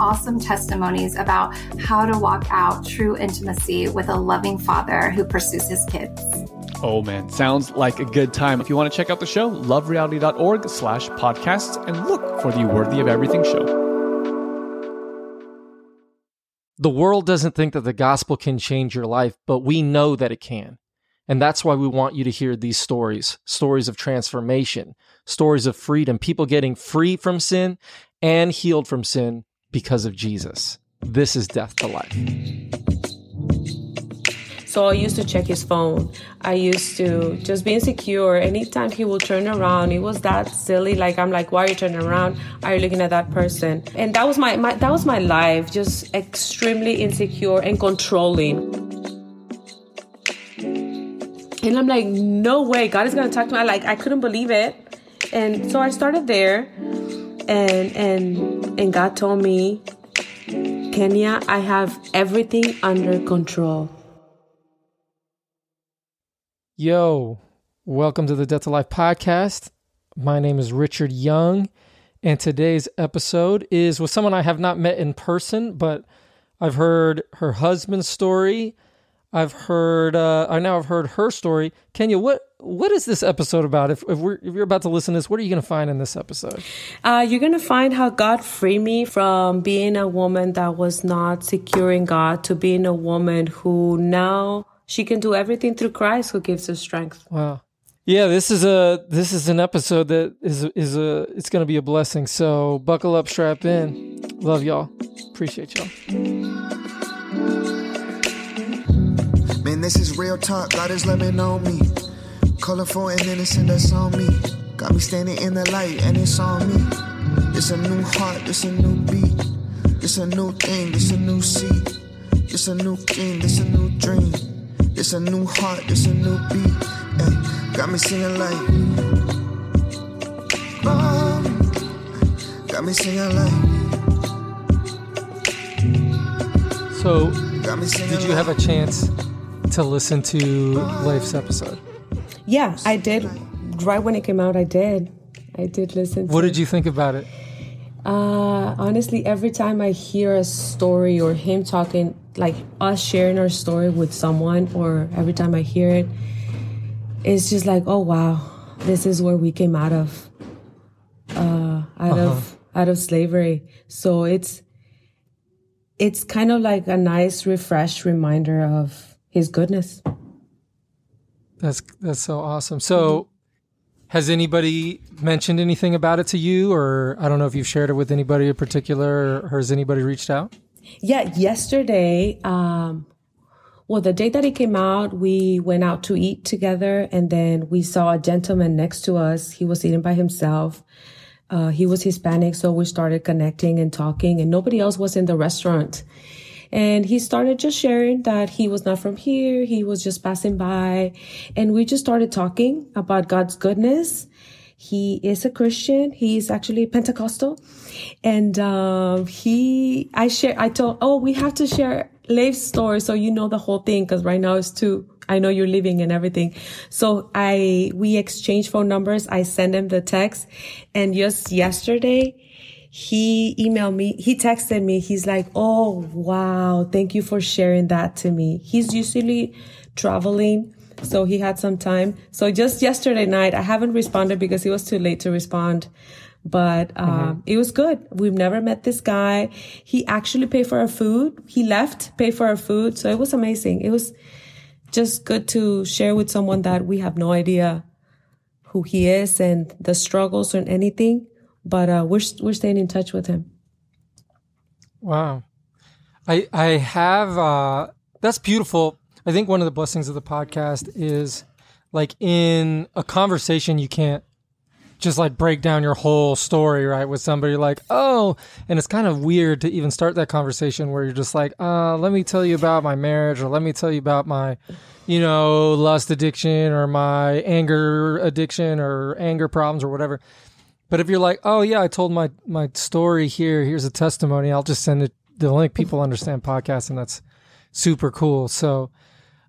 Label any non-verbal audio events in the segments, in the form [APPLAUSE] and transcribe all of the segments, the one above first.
awesome testimonies about how to walk out true intimacy with a loving father who pursues his kids. Oh man, sounds like a good time. If you want to check out the show, lovereality.org slash podcasts and look for the Worthy of Everything show. The world doesn't think that the gospel can change your life, but we know that it can. And that's why we want you to hear these stories stories of transformation, stories of freedom, people getting free from sin and healed from sin because of Jesus. This is death to life. So I used to check his phone. I used to just be insecure. Anytime he would turn around, it was that silly. Like I'm like, why are you turning around? Are you looking at that person? And that was my, my that was my life, just extremely insecure and controlling. And I'm like, no way, God is gonna talk to me. I like I couldn't believe it. And so I started there and and and God told me, Kenya, I have everything under control. Yo, welcome to the Death to Life podcast. My name is Richard Young, and today's episode is with someone I have not met in person, but I've heard her husband's story. I've heard, uh, I now have heard her story. Kenya, what what is this episode about? If if, we're, if you're about to listen to this, what are you going to find in this episode? Uh, you're going to find how God freed me from being a woman that was not securing God to being a woman who now she can do everything through Christ who gives her strength. Wow. Yeah, this is a this is an episode that is is a it's going to be a blessing. So buckle up, strap in. Love y'all. Appreciate y'all. Man, this is real talk. God is loving on me. Colorful and innocent, that's on me. Got me standing in the light, and it's on me. It's a new heart, it's a new beat. It's a new thing, it's a new seed. It's a new king, it's a new dream. It's a new heart, it's a new beat. Ay, got me singing like. Oh, got me singing like. So, Got me singing did you have a chance to listen to Leif's episode? Yeah, I did. Right when it came out, I did. I did listen. What did you think about it? Uh, honestly, every time I hear a story or him talking, like us sharing our story with someone, or every time I hear it, it's just like, oh wow, this is where we came out of, uh, out of out of slavery. So it's it's kind of like a nice, refresh reminder of His goodness. That's that's so awesome. So, has anybody mentioned anything about it to you, or I don't know if you've shared it with anybody in particular, or has anybody reached out? Yeah, yesterday, um, well, the day that it came out, we went out to eat together and then we saw a gentleman next to us. He was eating by himself. Uh, he was Hispanic, so we started connecting and talking and nobody else was in the restaurant. And he started just sharing that he was not from here. He was just passing by and we just started talking about God's goodness. He is a Christian. He's actually Pentecostal. And, um, he, I share, I told, oh, we have to share Leif's story so you know the whole thing because right now it's too, I know you're leaving and everything. So I, we exchange phone numbers. I send him the text and just yesterday, he emailed me, he texted me. He's like, Oh, wow. Thank you for sharing that to me. He's usually traveling So he had some time. So just yesterday night, I haven't responded because it was too late to respond. But uh, mm-hmm. it was good. We've never met this guy. He actually paid for our food. He left, paid for our food. So it was amazing. It was just good to share with someone that we have no idea who he is and the struggles and anything. But uh, we're we're staying in touch with him. Wow, I I have uh, that's beautiful. I think one of the blessings of the podcast is like in a conversation you can't just like break down your whole story, right? With somebody like, oh, and it's kind of weird to even start that conversation where you're just like, uh, let me tell you about my marriage or let me tell you about my, you know, lust addiction or my anger addiction or anger problems or whatever. But if you're like, oh yeah, I told my my story here, here's a testimony, I'll just send it the link. People understand podcasts and that's super cool. So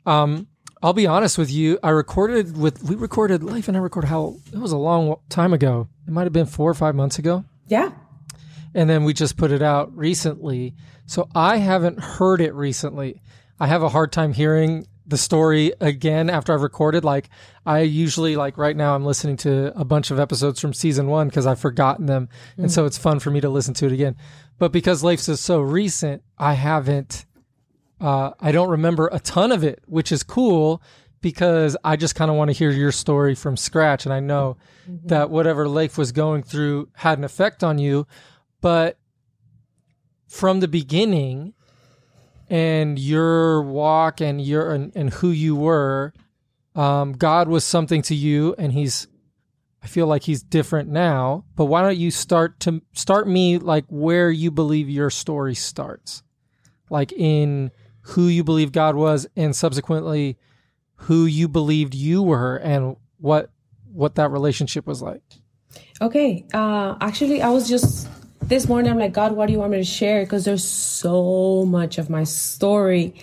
um I'll be honest with you. I recorded with we recorded Leif and I recorded how it was a long time ago. It might have been four or five months ago. Yeah. And then we just put it out recently. So I haven't heard it recently. I have a hard time hearing the story again after I've recorded. Like I usually like right now I'm listening to a bunch of episodes from season one because I've forgotten them. Mm. And so it's fun for me to listen to it again. But because Leif is so recent, I haven't uh, I don't remember a ton of it, which is cool because I just kind of want to hear your story from scratch. And I know mm-hmm. that whatever Leif was going through had an effect on you. But from the beginning and your walk and your and, and who you were, um, God was something to you, and He's. I feel like He's different now. But why don't you start to start me like where you believe your story starts, like in who you believe God was and subsequently who you believed you were and what what that relationship was like. Okay. Uh actually I was just this morning I'm like God, what do you want me to share because there's so much of my story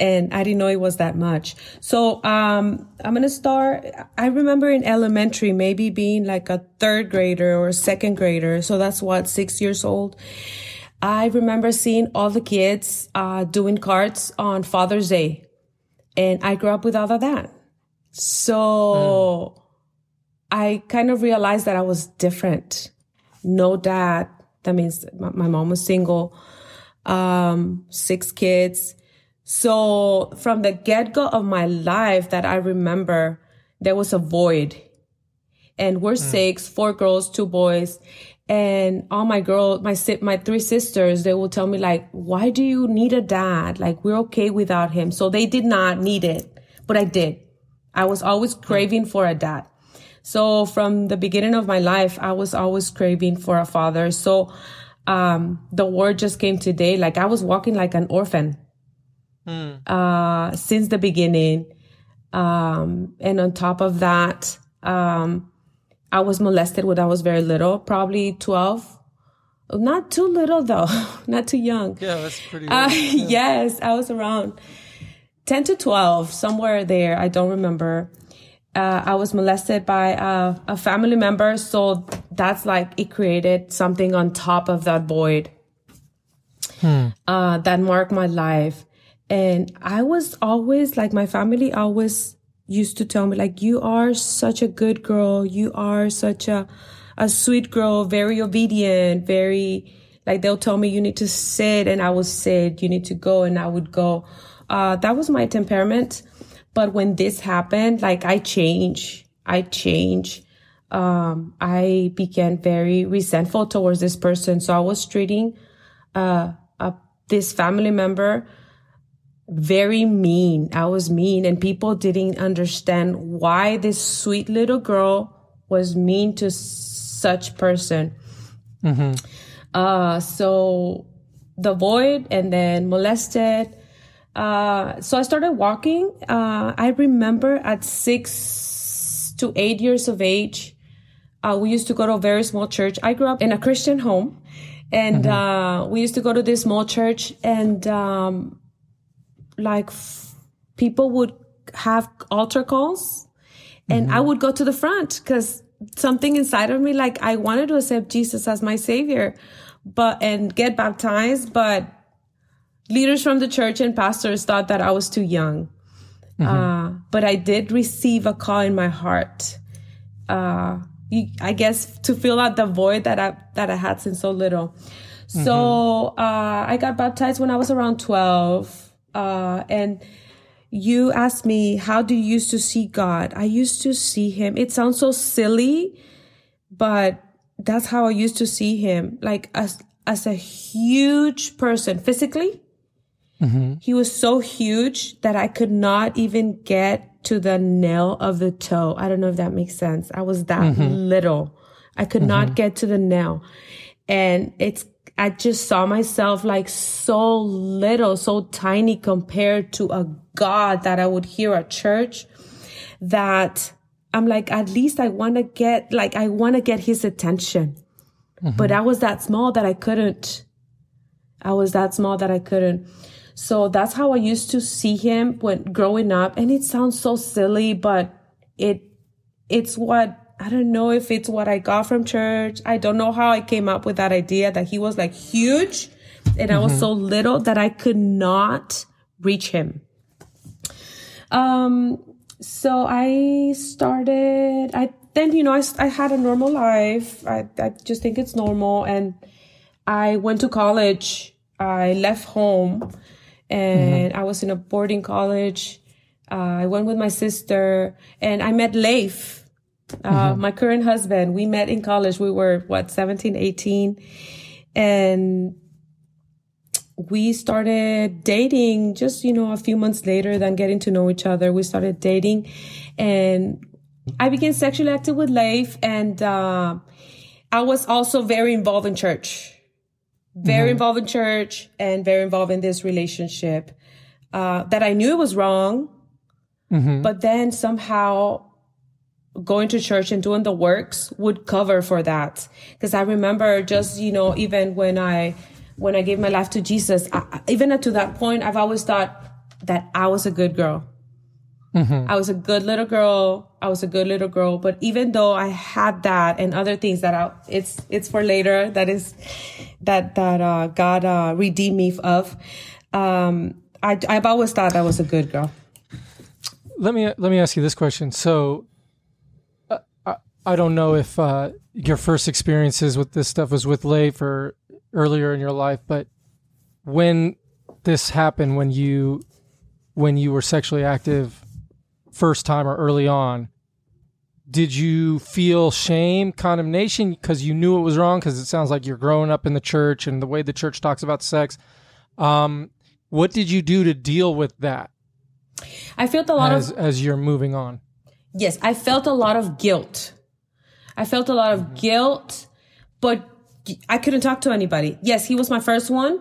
and I didn't know it was that much. So um I'm going to start I remember in elementary maybe being like a third grader or second grader. So that's what 6 years old I remember seeing all the kids uh, doing cards on Father's Day, and I grew up without that. So mm. I kind of realized that I was different. No dad. That means my, my mom was single. Um, six kids. So from the get go of my life that I remember, there was a void. And we're mm. six, four girls, two boys and all my girl my my three sisters they will tell me like why do you need a dad like we're okay without him so they did not need it but i did i was always craving for a dad so from the beginning of my life i was always craving for a father so um the word just came today like i was walking like an orphan mm. uh since the beginning um and on top of that um I was molested when I was very little, probably 12. Not too little though, [LAUGHS] not too young. Yeah, that's pretty. Uh, yeah. [LAUGHS] Yes, I was around 10 to 12, somewhere there. I don't remember. Uh, I was molested by uh, a family member. So that's like it created something on top of that void. Hmm. uh, that marked my life. And I was always like, my family always used to tell me like you are such a good girl. You are such a a sweet girl. Very obedient. Very like they'll tell me you need to sit. And i would sit. You need to go. And i would go. Uh that was my temperament but when this happened like i change i change um i began very resentful towards this person so i was treating uh, uh this family member very mean. I was mean and people didn't understand why this sweet little girl was mean to such person. Mm-hmm. Uh, so the void and then molested. Uh, so I started walking. Uh, I remember at six to eight years of age, uh, we used to go to a very small church. I grew up in a Christian home and, mm-hmm. Uh, we used to go to this small church and, um, like f- people would have altar calls and mm-hmm. I would go to the front because something inside of me, like I wanted to accept Jesus as my savior, but, and get baptized, but leaders from the church and pastors thought that I was too young. Uh, but I did receive a call in my heart. Uh, you, I guess to fill out the void that I that I had since so little. So uh, I got baptized when I was around twelve, uh, and you asked me how do you used to see God. I used to see Him. It sounds so silly, but that's how I used to see Him, like as as a huge person physically. Mm-hmm. He was so huge that I could not even get to the nail of the toe. I don't know if that makes sense. I was that mm-hmm. little. I could not mm-hmm. get to the nail. And it's, I just saw myself like so little, so tiny compared to a God that I would hear at church that I'm like, at least I want to get, like, I want to get his attention. But I was that small that I couldn't. I was that small that I couldn't. So that's how I used to see him when growing up. And it sounds so silly, but it, it's what, I don't know if it's what I got from church. I don't know how I came up with that idea that he was like huge and I was so little that I could not reach him. Um, so I started, I, then, you know, I, I had a normal life. I, I just think it's normal. And I went to college. I left home and I was in a boarding college. Uh, I went with my sister and I met Leif, uh, my current husband. We met in college. We were, what, 17, 18. And we started dating just, you know, a few months later than getting to know each other. We started dating and I became sexually active with Leif and, uh, I was also very involved in church very involved in church and very involved in this relationship uh, that I knew it was wrong. But then somehow going to church and doing the works would cover for that. Because I remember just, you know, even when I, when I gave my life to Jesus, I, even up to that point, I've always thought that I was a good girl. I was a good little girl. I was a good little girl. But even though I had that and other things that I, it's, it's for later, that is, that, that, uh, God, uh, redeemed me of, um, I, I've always thought I was a good girl. Let me let me ask you this question. So, uh, I, I don't know if uh, your first experiences with this stuff was with Leif or earlier in your life, but when this happened, when you when you were sexually active first time or early on, did you feel shame, condemnation because you knew it was wrong? Because it sounds like you're growing up in the church and the way the church talks about sex. Um, what did you do to deal with that I felt a lot as of, as you're moving on? yes, I felt a lot of guilt. I felt a lot of guilt, but I couldn't talk to anybody. Yes, he was my first one,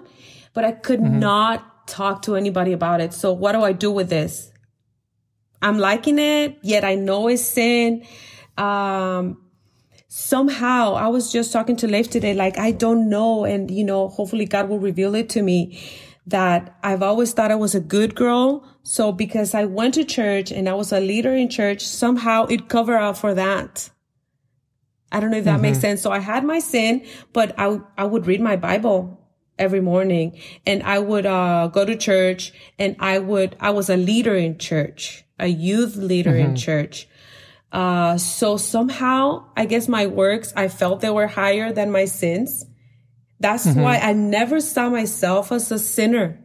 but I could not talk to anybody about it. So what do I do with this? I'm liking it, yet I know it's sin. Um, somehow I was just talking to Leif today, like, I don't know. And, you know, hopefully God will reveal it to me that I've always thought I was a good girl. So because I went to church and I was a leader in church, somehow it covered up for that. I don't know if that makes sense. So I had my sin, but I, I would read my Bible every morning and I would, uh, go to church and I would, I was a leader in church, a youth leader in church. Uh, so somehow I guess my works, I felt they were higher than my sins. That's why I never saw myself as a sinner.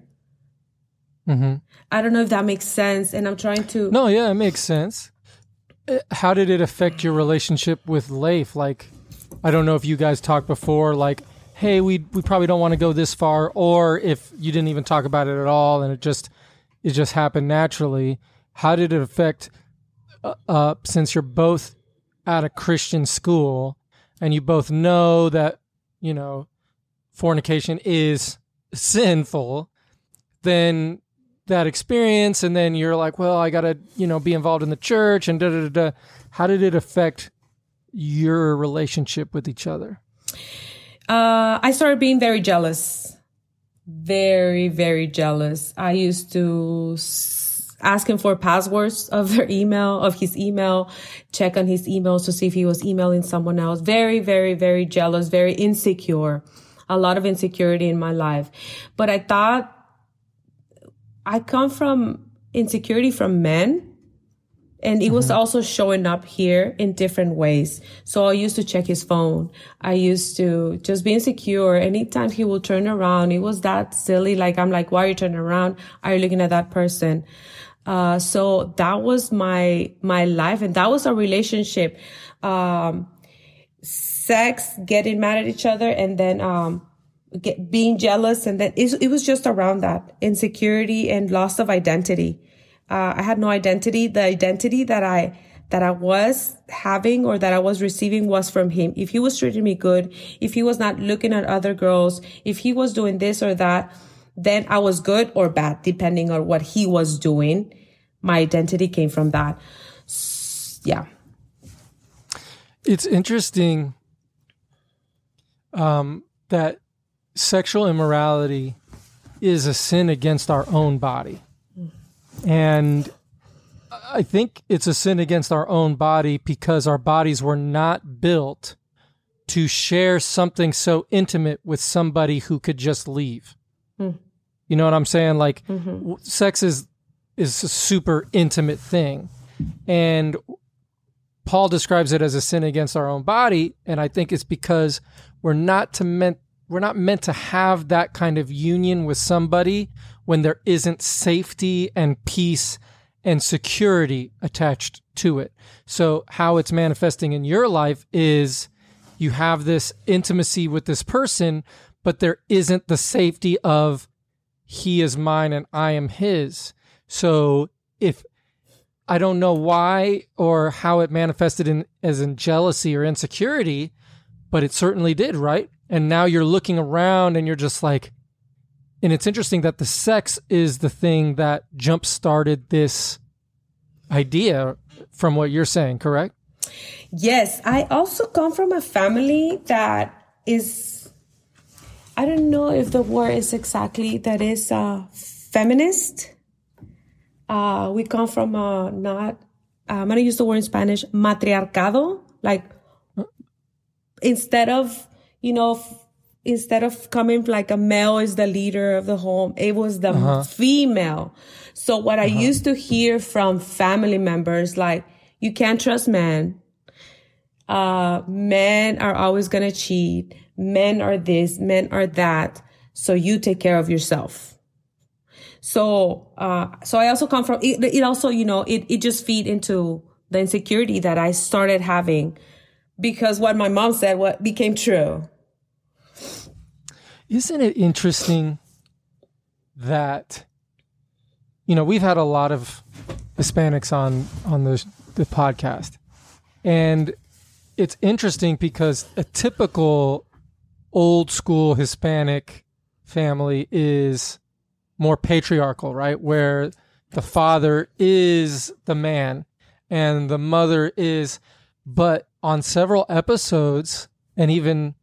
Mm-hmm. I don't know if that makes sense. And I'm trying to, No, yeah, it makes sense. Uh, How did it affect your relationship with Leif? Like, I don't know if you guys talked before, like, hey, we we probably don't want to go this far, or if you didn't even talk about it at all and it just it just happened naturally. How did it affect? Uh, uh, since you're both at a Christian school and you both know that you know fornication is sinful, then that experience and then you're like, well, I got to, you know, be involved in the church and da da da. da. How did it affect your relationship with each other? Uh, I started being very jealous. Very, very jealous. I used to ask him for passwords of their email, of his email, check on his emails to see if he was emailing someone else. Very, very, very jealous, very insecure. A lot of insecurity in my life. But I thought I come from insecurity from men and it was mm-hmm. also showing up here in different ways. So I used to check his phone. I used to just be insecure. Anytime he would turn around, it was that silly. Like, I'm like, why are you turning around? Are you looking at that person? Uh, so that was my, my life and that was a relationship. Um, sex, getting mad at each other and then, um, get, being jealous. And then it, it was just around that insecurity and loss of identity. Uh, I had no identity. The identity that I, that I was having or that I was receiving was from him. If he was treating me good, if he was not looking at other girls, if he was doing this or that, then I was good or bad, depending on what he was doing. My identity came from that. Yeah. It's interesting um, that sexual immorality is a sin against our own body. And I think it's a sin against our own body because our bodies were not built to share something so intimate with somebody who could just leave. Mm. You know what I'm saying? Like mm-hmm. sex is is a super intimate thing. And Paul describes it as a sin against our own body, and I think it's because we're not to meant we're not meant to have that kind of union with somebody when there isn't safety and peace and security attached to it. So, how it's manifesting in your life is you have this intimacy with this person, but there isn't the safety of he is mine and I am his. So, if I don't know why or how it manifested in as in jealousy or insecurity, but it certainly did, right? And now you're looking around and you're just like, and it's interesting that the sex is the thing that jump started this idea from what you're saying, correct? Yes. I also come from a family that is, I don't know if the word is exactly that is uh, feminist. Uh, we come from a not, I'm going to use the word in Spanish, matriarcado. Like, instead of, you know, instead of coming like a male is the leader of the home, it was the uh-huh. female. So what uh-huh. I used to hear from family members, like, you can't trust men. Uh, men are always going to cheat. Men are this, men are that. So you take care of yourself. So, uh, so I also come from, it, it also, you know, it, it just feed into the insecurity that I started having because what my mom said, what became true. Isn't it interesting that you know we've had a lot of Hispanics on on the the podcast, and it's interesting because a typical old school Hispanic family is more patriarchal, right? Where the father is the man and the mother is, but on several episodes and even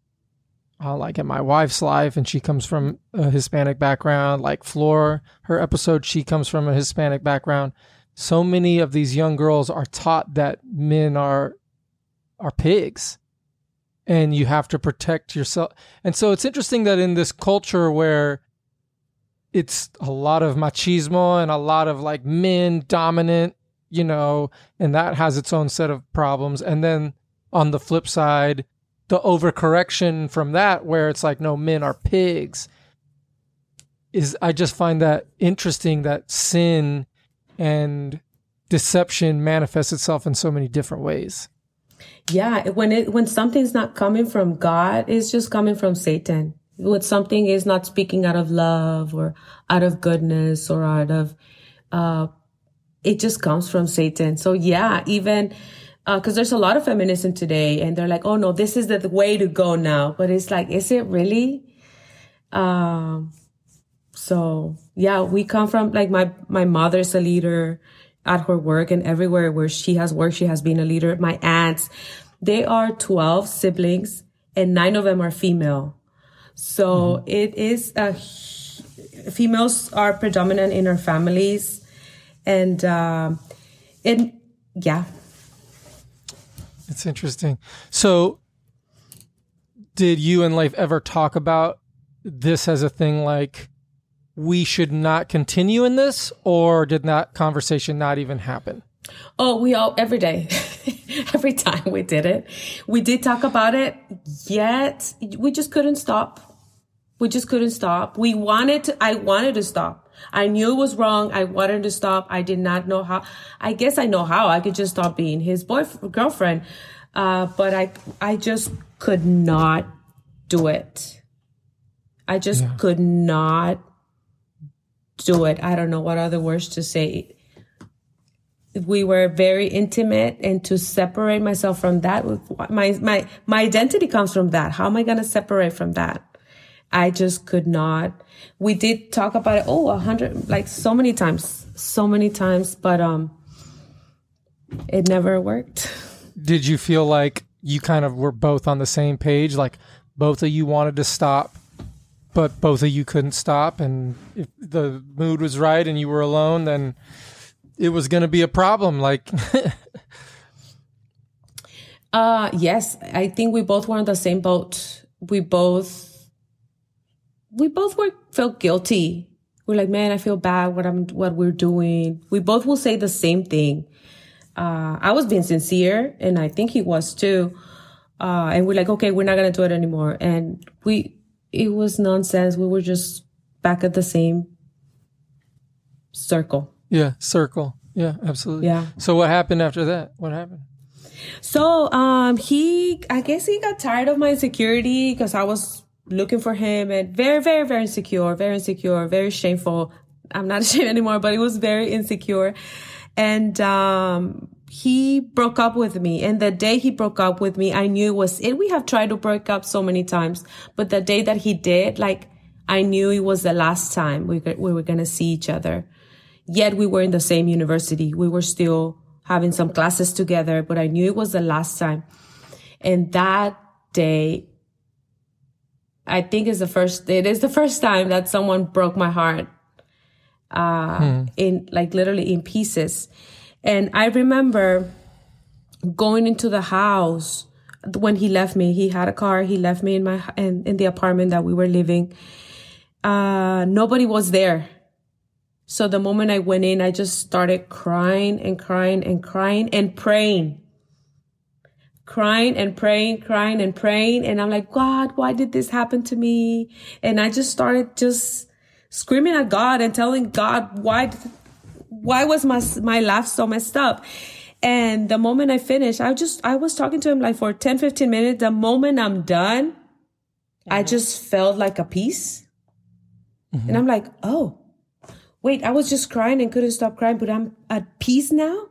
uh, like in my wife's life, and she comes from a Hispanic background. Like Floor, her episode, she comes from a Hispanic background. So many of these young girls are taught that men are are pigs, and you have to protect yourself. And so it's interesting that in this culture where it's a lot of machismo and a lot of like men dominant, you know, and that has its own set of problems. And then on the flip side, the overcorrection from that where it's like no men are pigs is I just find that interesting that sin and deception manifests itself in so many different ways. Yeah, when it when something's not coming from God, it's just coming from Satan. When something is not speaking out of love or out of goodness or out of uh it just comes from Satan. So yeah, even because uh, there's a lot of feminism today and they're like oh no this is the way to go now. But it's like is it really? Um so yeah we come from like my my mother's a leader at her work and everywhere where she has worked she has been a leader. My aunts they are 12 siblings and nine of them are female. So mm-hmm. it is a females are predominant in our families and um and yeah it's interesting. So, did you and Leif ever talk about this as a thing like we should not continue in this, or did that conversation not even happen? Oh, we all every day, [LAUGHS] every time we did it, we did talk about it. Yet we just couldn't stop. We just couldn't stop. We wanted to. I wanted to stop. I knew it was wrong. I wanted to stop. I did not know how. I guess I know how. I could just stop being his boyfriend, girlfriend. Uh, but I, I just could not do it. I just yeah. could not do it. I don't know what other words to say. We were very intimate and to separate myself from that, my, my, my identity comes from that. How am I going to separate from that? I just could not. We did talk about it. Oh, a hundred, like so many times, so many times, but, um, it never worked. Did you feel like you kind of were both on the same page? Like both of you wanted to stop, but both of you couldn't stop. And if the mood was right and you were alone, then it was going to be a problem. Like, [LAUGHS] uh, yes, I think we both were on the same boat. We both we both were felt guilty. We're like, man, I feel bad what I'm what we're doing. We both will say the same thing. Uh, I was being sincere, and I think he was too. Uh, and we're like, okay, we're not gonna do it anymore. And we, it was nonsense. We were just back at the same circle. Yeah, circle. Yeah, absolutely. Yeah. So what happened after that? What happened? So, um, he, I guess he got tired of my insecurity because I was looking for him and very, very, very insecure, very insecure, very shameful. I'm not [LAUGHS] ashamed anymore, but it was very insecure. And, um, he broke up with me. And the day he broke up with me, I knew it was it. We have tried to break up so many times, but the day that he did, like, I knew it was the last time we, we were going to see each other. Yet we were in the same university. We were still having some classes together, but I knew it was the last time. And that day, I think is the first, it is the first time that someone broke my heart, uh, hmm. in like literally in pieces. And I remember going into the house when he left me. He had a car. He left me in my, in, in the apartment that we were living. Uh, nobody was there. So the moment I went in, I just started crying and crying and crying and praying crying and praying, crying and praying. And I'm like, God, why did this happen to me? And I just started just screaming at God and telling God, why, why was my, my life so messed up? And the moment I finished, I just, I was talking to him like for 10, 15 minutes. The moment I'm done, mm-hmm. I just felt like a peace. Mm-hmm. And I'm like, oh, wait, I was just crying and couldn't stop crying, but I'm at peace now.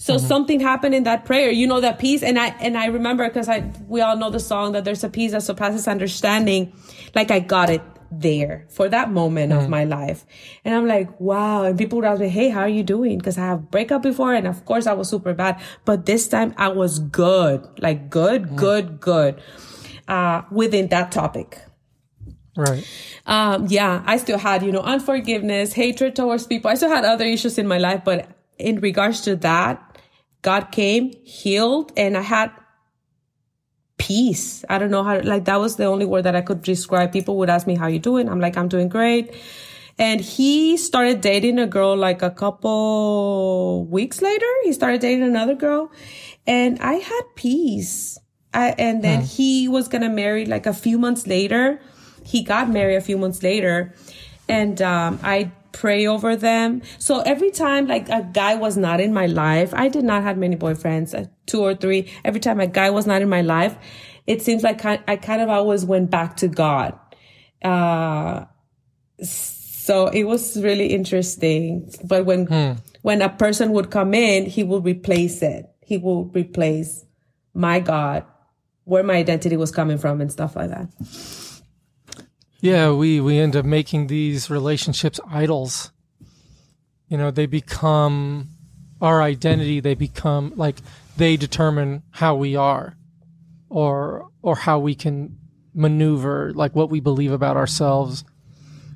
So mm-hmm. something happened in that prayer, you know, that peace. And I, and I remember because I, we all know the song that there's a peace that surpasses understanding. Like I got it there for that moment mm-hmm. of my life. And I'm like, wow. And people would ask me, Hey, how are you doing? Cause I have breakup before. And of course I was super bad, but this time I was good, like good, mm-hmm. good, good, uh, within that topic. Right. Um, yeah, I still had, you know, unforgiveness, hatred towards people. I still had other issues in my life, but in regards to that, God came, healed, and I had peace. I don't know how, like, that was the only word that I could describe. People would ask me, how you doing? I'm like, I'm doing great. And he started dating a girl like a couple weeks later. He started dating another girl and I had peace. I, and then hmm. he was going to marry like a few months later. He got married a few months later and, um, I pray over them. So every time like a guy was not in my life, I did not have many boyfriends, uh, two or three. Every time a guy was not in my life, it seems like I, I kind of always went back to God. Uh, so it was really interesting. But when, hmm. when a person would come in, he would replace it. He will replace my God, where my identity was coming from and stuff like that. Yeah, we we end up making these relationships idols. You know, they become our identity. They become like they determine how we are, or or how we can maneuver, like what we believe about ourselves,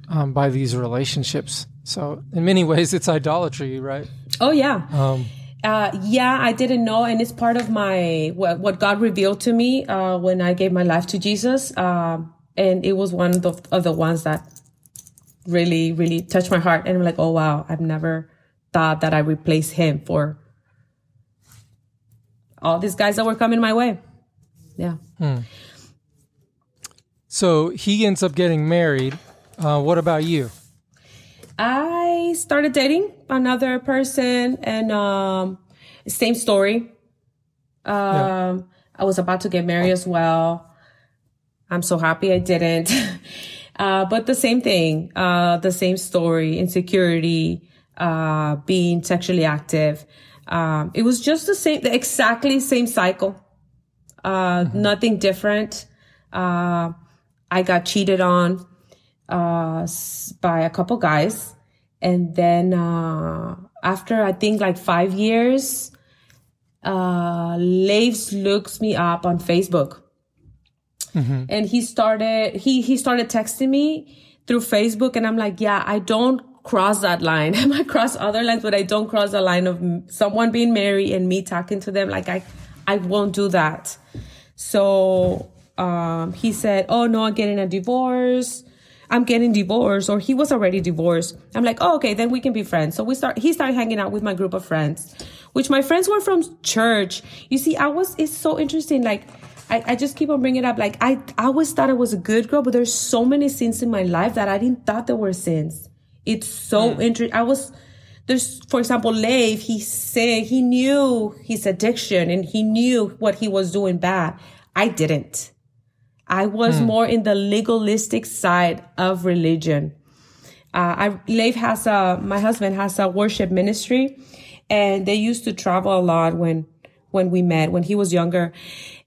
um, by these relationships. So, in many [LAUGHS] ways, it's idolatry, right? Oh yeah. Um, uh, yeah, I didn't know, and it's part of my what, what God revealed to me uh, when I gave my life to Jesus. Uh, and it was one of the, of the ones that really, really touched my heart. And I'm like, oh wow, I've never thought that I replace him for all these guys that were coming my way. Yeah. Hmm. So he ends up getting married. Uh, what about you? I started dating another person, and um, same story. Um, yeah. I was about to get married as well. I'm so happy I didn't. [LAUGHS] uh, but the same thing, uh, the same story, insecurity, uh, being sexually active. Um, it was just the same, the exactly same cycle. Uh, mm-hmm. nothing different. Uh, I got cheated on, uh, by a couple guys. And then, uh, after I think like five years, uh, Leifs looks me up on Facebook. Mm-hmm. And he started, he, he started texting me through Facebook and I'm like, yeah, I don't cross that line. [LAUGHS] I might cross other lines, but I don't cross the line of someone being married and me talking to them. Like I, I won't do that. So, um, he said, Oh no, I'm getting a divorce. I'm getting divorced or he was already divorced. I'm like, oh, okay, then we can be friends. So we start, he started hanging out with my group of friends, which my friends were from church. You see, I was, it's so interesting. Like, I, I just keep on bringing it up. Like, I, I always thought I was a good girl, but there's so many sins in my life that I didn't thought there were sins. It's so mm. interesting. I was, there's, for example, Leif, he said he knew his addiction and he knew what he was doing bad. I didn't. I was mm. more in the legalistic side of religion. Uh, I, Leif has a, my husband has a worship ministry and they used to travel a lot when, when we met, when he was younger.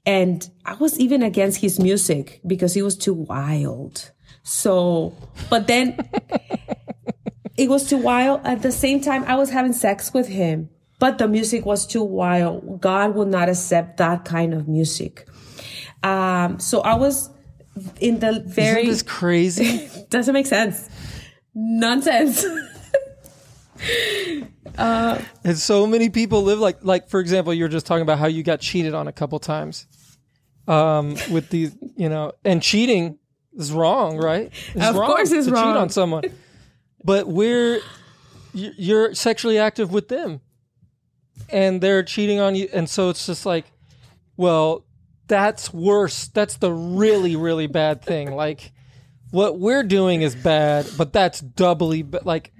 And I was even against his music because he was too wild. So, but then [LAUGHS] it was too wild. At the same time, I was having sex with him, but the music was too wild. God would not accept that kind of music. Um, so I was in the very. Isn't this crazy? [LAUGHS] doesn't make sense. Nonsense. [LAUGHS] uh, and so many people live like, like for example, you're just talking about how you got cheated on a couple times. Um, with these, you know, and cheating is wrong, right? It's of wrong course, it's to wrong. cheat on someone. But we're you're sexually active with them, and they're cheating on you, and so it's just like, well, that's worse. That's the really, really bad thing. Like, what we're doing is bad, but that's doubly, but like,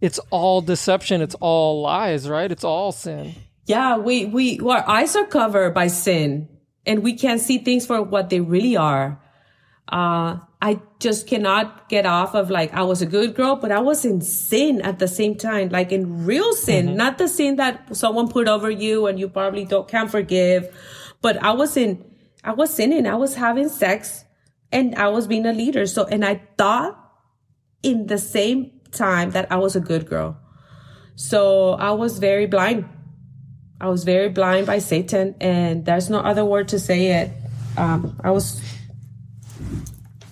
it's all deception. It's all lies, right? It's all sin. Yeah, we, we, our eyes are covered by sin and we can't see things for what they really are. Uh, I just cannot get off of like, I was a good girl, but I was in sin at the same time, like in real sin, mm-hmm. not the sin that someone put over you and you probably don't, can't forgive, but I was in, I was sinning. I was having sex and I was being a leader. So, and I thought in the same time that I was a good girl. So I was very blind. I was very blind by Satan, and there's no other word to say it. Um, I was.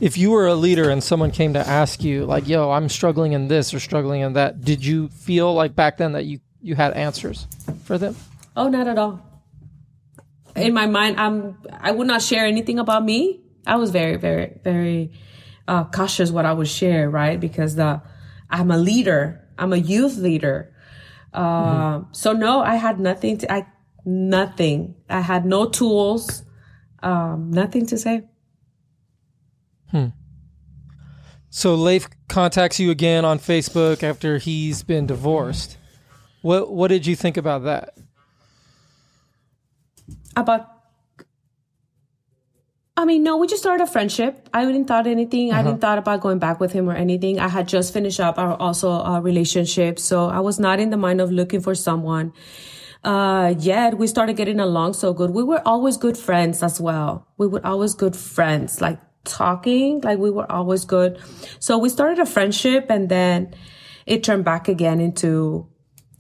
If you were a leader and someone came to ask you, like, "Yo, I'm struggling in this or struggling in that," did you feel like back then that you you had answers for them? Oh, not at all in my mind, I'm, I would not share anything about me. I was very, very, very, uh, cautious what I would share, right? Because the, I'm a leader. I'm a youth leader. Uh, mm-hmm. so no, I had nothing to, I, nothing. I had no tools, um, nothing to say. Hmm. So Leif contacts you again on Facebook after he's been divorced. What what did you think about that? about I mean, no, we just started a friendship. I didn't thought anything. Uh-huh. I didn't thought about going back with him or anything. I had just finished up our also a relationship, so I was not in the mind of looking for someone. Uh, yet we started getting along so good. We were always good friends as well. We were always good friends, like talking, like we were always good. So we started a friendship, and then it turned back again into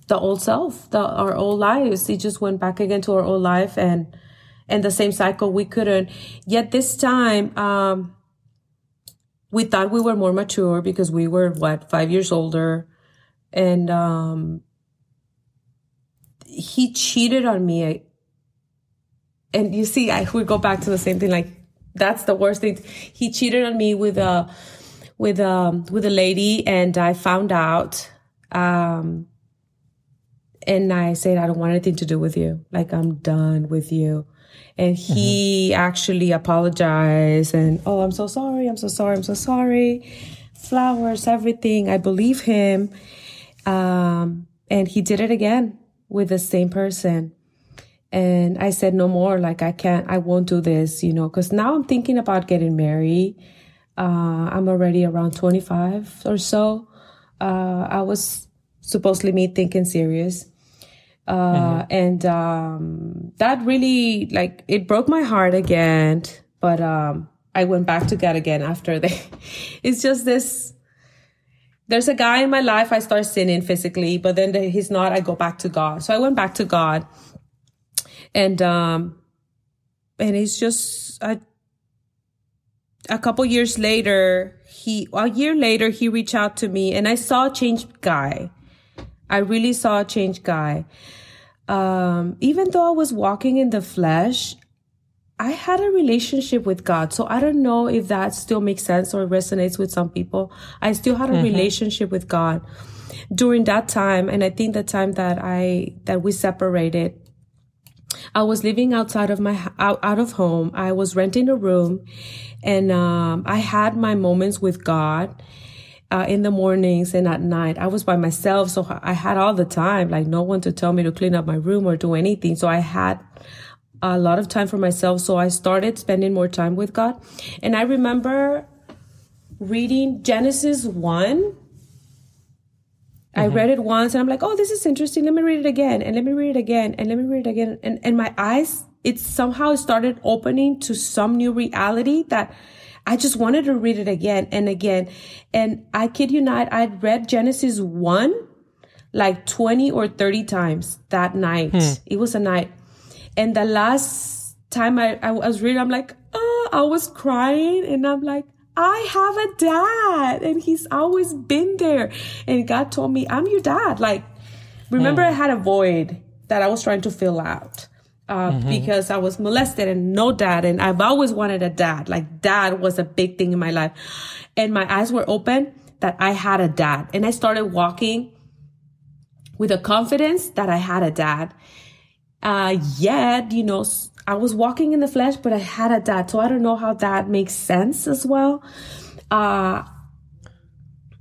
the old self, the our old lives. It just went back again to our old life and and the same cycle we couldn't. Yet this time, um, we thought we were more mature because we were what five years older, and um, he cheated on me. And you see, I we go back to the same thing. Like that's the worst thing. He cheated on me with a with um with a lady and I found out um and I said I don't want anything to do with you. Like I'm done with you. And he mm-hmm. actually apologized and oh I'm so sorry, I'm so sorry, I'm so sorry. Flowers, everything. I believe him. Um and he did it again with the same person. And I said no more, like I can't I won't do this, you know, cuz now I'm thinking about getting married uh, I'm already around 25 or so. Uh, I was supposedly me thinking serious. Uh, mm-hmm. and, um, that really, like, it broke my heart again. But, um, I went back to God again after [LAUGHS] they, it's just this, there's a guy in my life, I start sinning physically, but then he's not, I go back to God. So I went back to God and, um, and it's just, I, a couple years later, he, a year later, he reached out to me and I saw a changed guy. I really saw a changed guy. Um, even though I was walking in the flesh, I had a relationship with God. So I don't know if that still makes sense or resonates with some people. I still had a mm-hmm. relationship with God during that time. And I think the time that I, that we separated, I was living outside of my, out, out of home. I was renting a room and um, I had my moments with God uh, in the mornings and at night. I was by myself, so I had all the time, like no one to tell me to clean up my room or do anything. So I had a lot of time for myself. So I started spending more time with God. And I remember reading Genesis 1. Mm-hmm. I read it once and I'm like, oh, this is interesting. Let me read it again and let me read it again and let me read it again. And, and my eyes it somehow started opening to some new reality that I just wanted to read it again and again. And I kid you not, I'd read Genesis 1 like 20 or 30 times that night. Hmm. It was a night. And the last time I, I was reading, I'm like, oh, I was crying and I'm like, I have a dad and he's always been there. And God told me, I'm your dad. Like, remember hmm. I had a void that I was trying to fill out uh, mm-hmm. because I was molested and no dad. And I've always wanted a dad. Like dad was a big thing in my life. And my eyes were open that I had a dad. And I started walking with a confidence that I had a dad. Uh, yet, you know, I was walking in the flesh, but I had a dad. So I don't know how that makes sense as well. Uh,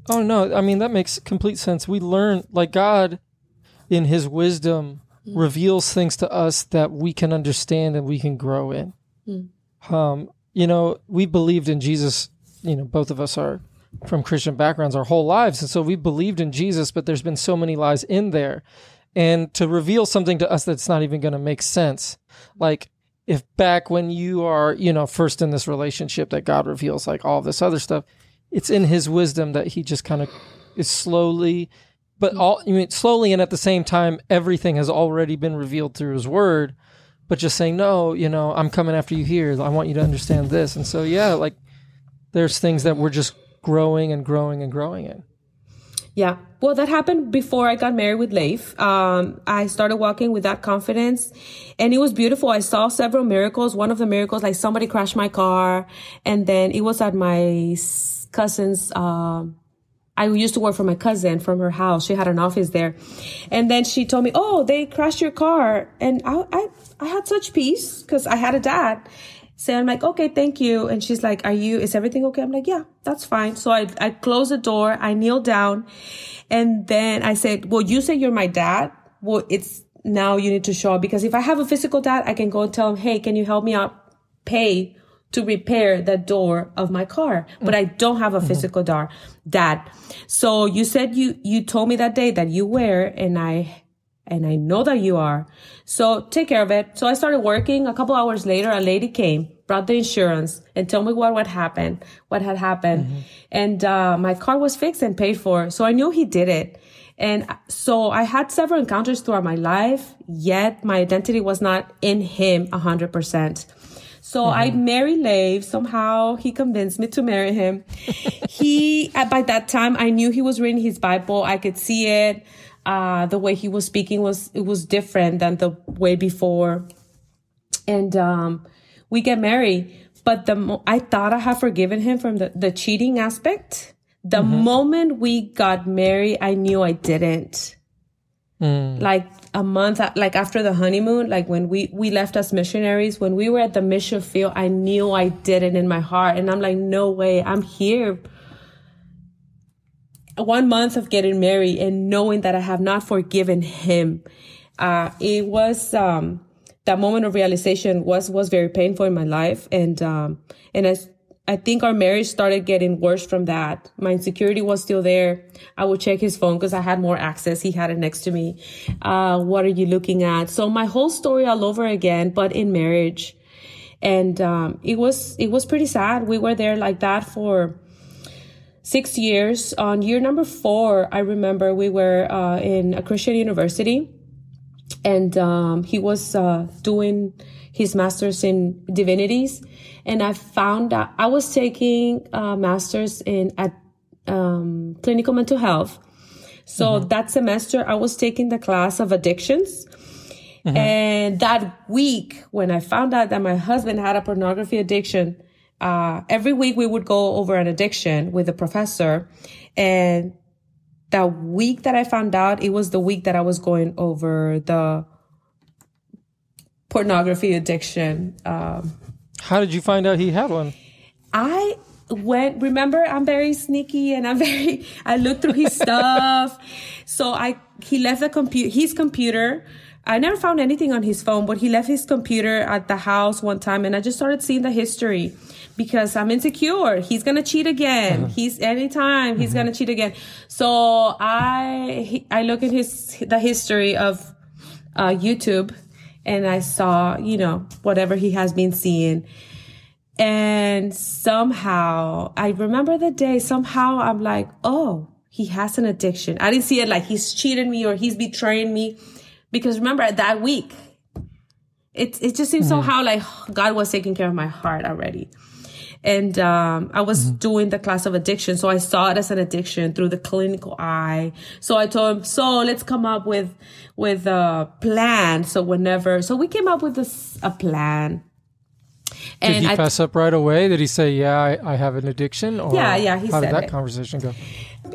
oh no, I mean, that makes complete sense. We learn like God in his wisdom mm. reveals things to us that we can understand and we can grow in. Mm. Um, you know, we believed in Jesus. You know, both of us are from Christian backgrounds our whole lives, and so we believed in Jesus. But there's been so many lies in there, and to reveal something to us that's not even going to make sense, like if back when you are, you know, first in this relationship that God reveals like all this other stuff, it's in His wisdom that He just kind of is slowly but all I mean slowly and at the same time everything has already been revealed through his word. But just saying no you know i'm coming after you here. I want you to understand this. And so yeah like there's things that we're just growing and growing and growing in. Yeah. Well that happened before i got married with leif. Um, i started walking with that confidence and it was beautiful. I saw several miracles. One of the miracles like somebody crashed my car and then it was at my cousin's um, I used to work for my cousin from her house. She had an office there. And then she told me, Oh, they crashed your car. And I, I, I had such peace because I had a dad. So I'm like, okay, thank you. And she's like, are you, is everything okay? I'm like, yeah, that's fine. So I, I closed the door. I kneel down and then I said, well, you say you're my dad. Well, it's now you need to show up because if I have a physical dad, I can go and tell him, Hey, can you help me out? Pay to repair the door of my car, but I don't have a mm-hmm. physical door, dad. So you said you, you told me that day that you were and I, and I know that you are. So take care of it. So I started working. A couple hours later, a lady came, brought the insurance and told me what, what happened, what had happened. Mm-hmm. And, uh, my car was fixed and paid for. So I knew he did it. And so I had several encounters throughout my life, yet my identity was not in him a hundred percent. So mm-hmm. I married Leif. Somehow he convinced me to marry him. he, [LAUGHS] by that time, I knew he was reading his Bible. I could see it. Uh, the way he was speaking was, it was different than the way before. And, um, we get married. But the, mo- I thought I had forgiven him from the, the cheating aspect. The Mm-hmm. moment we got married, I knew I didn't. Mm. Like a month, like after the honeymoon, like when we we left as missionaries, when we were at the mission field, I knew I did it in my heart, and I'm like, no way, I'm here. One month of getting married and knowing that I have not forgiven him, uh, it was um, that moment of realization was was very painful in my life, and um, and as I think our marriage started getting worse from that. My insecurity was still there. I would check his phone because I had more access. He had it next to me. Uh, what are you looking at? So my whole story all over again, but in marriage. And, um, it was, it was pretty sad. We were there like that for six years. On year number four, I remember we were, uh, in a Christian university and, um, he was, uh, doing his master's in divinities and I found out I was taking a master's in at um, clinical mental health. So that semester I was taking the class of addictions. And that week, when I found out that my husband had a pornography addiction, uh, every week we would go over an addiction with the professor. And that week that I found out, it was the week that I was going over the pornography addiction. Um, How did you find out he had one? I went, remember, I'm very sneaky and I'm [LAUGHS] very, I looked through his stuff. So I, he left the computer, his computer. I never found anything on his phone, but he left his computer at the house one time and I just started seeing the history because I'm insecure. He's going to cheat again. He's anytime he's going to cheat again. So I, he, I look at his, the history of, uh, YouTube and I saw, you know, whatever he has been seeing. And somehow I remember the day, somehow I'm like, oh, he has an addiction. I didn't see it like he's cheating me or he's betraying me. Because remember that week, it, it just seems mm-hmm. somehow like God was taking care of my heart already. And um, I was doing the class of addiction. So I saw it as an addiction through the clinical eye. So I told him, so let's come up with, with a plan. So whenever, so we came up with this, a plan. Did he I, fess up right away? Did he say, "Yeah, I, I have an addiction"? Or Yeah, yeah, he how did that it. conversation go?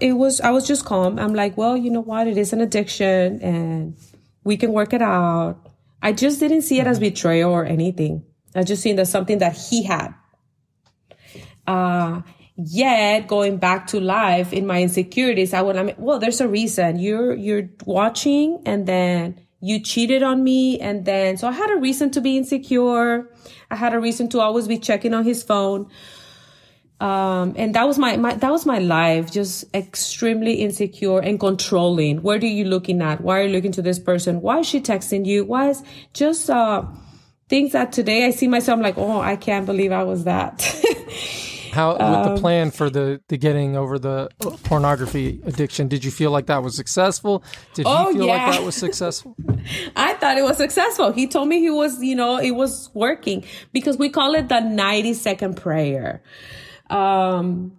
it was I was just calm. I'm like, well, you know what? It is an addiction and we can work it out. I just didn't see it as betrayal or anything. I just seen that something that he had. Uh yet going back to life in my insecurities, I would I mean, well, there's a reason. You're you're watching and then you cheated on me and then so I had a reason to be insecure. I had a reason to always be checking on his phone. Um and that was my, my that was my life just extremely insecure and controlling. Where do you looking at? Why are you looking to this person? Why is she texting you? Why is just uh things that today i see myself like oh i can't believe i was that [LAUGHS] How with Um, the plan for the the getting over the pornography addiction? Did you feel like that was successful? Did Oh, he feel yeah. like that was successful? [LAUGHS] I thought it was successful. He told me he was, you know, it was working because we call it the 90 second prayer. Um,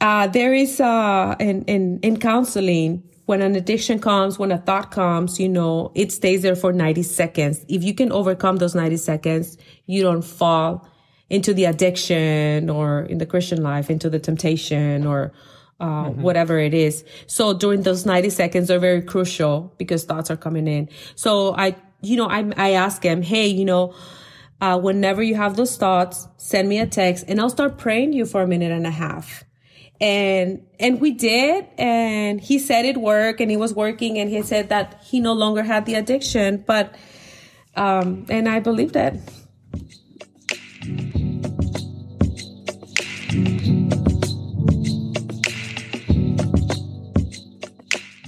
uh, there is, uh, in, in, in counseling, when an addiction comes, when a thought comes, you know, it stays there for 90 seconds. If you can overcome those 90 seconds, you don't fall into the addiction or in the Christian life, into the temptation or, uh, whatever it is. So during those 90 seconds are very crucial because thoughts are coming in. So I, you know, I, I ask him, Hey, you know, uh, whenever you have those thoughts, send me a text and I'll start praying you for a minute and a half. And, and we did. And he said it worked and he was working. And he said that he no longer had the addiction, but, um, and I believed it.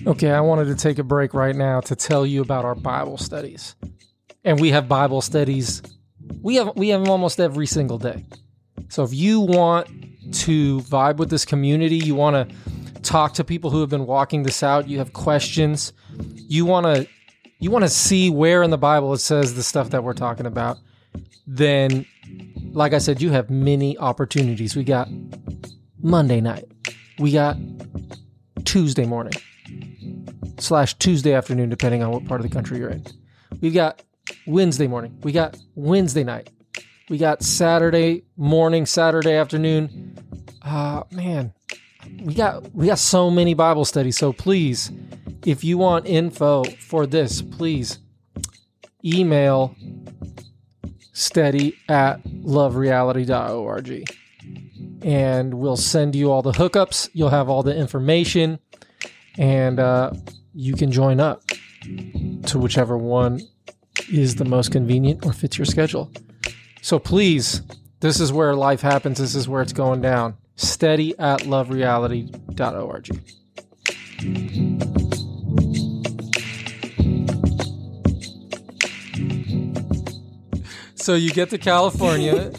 Okay, I wanted to take a break right now to tell you about our Bible studies. And we have Bible studies. We have we have them almost every single day. So if you want to vibe with this community, you want to talk to people who have been walking this out, you have questions, you want to you want to see where in the Bible it says the stuff that we're talking about, then like I said, you have many opportunities. We got Monday night. We got Tuesday morning slash Tuesday afternoon, depending on what part of the country you're in. We've got Wednesday morning. We got Wednesday night. We got Saturday morning, Saturday afternoon. Uh, man, we got we got so many Bible studies. So please, if you want info for this, please email steady at lovereality.org and we'll send you all the hookups. You'll have all the information and uh, you can join up to whichever one is the most convenient or fits your schedule. So please, this is where life happens. This is where it's going down. Steady at lovereality.org. So you get to California.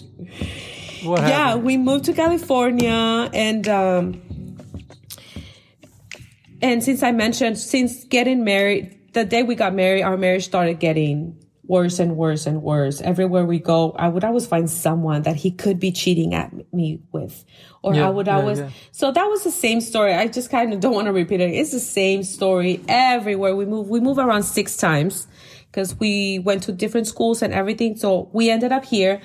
what happened? yeah, we moved to California, and um, and since I mentioned, since getting married, the day we got married, our marriage started getting worse and worse and worse. Everywhere we go, I would always find someone that he could be cheating at me with, or Yeah, I would yeah, always. yeah. So that was the same story. I just kind of don't want to repeat it. It's the same story everywhere we move. We move around six times because we went to different schools and everything. So we ended up here.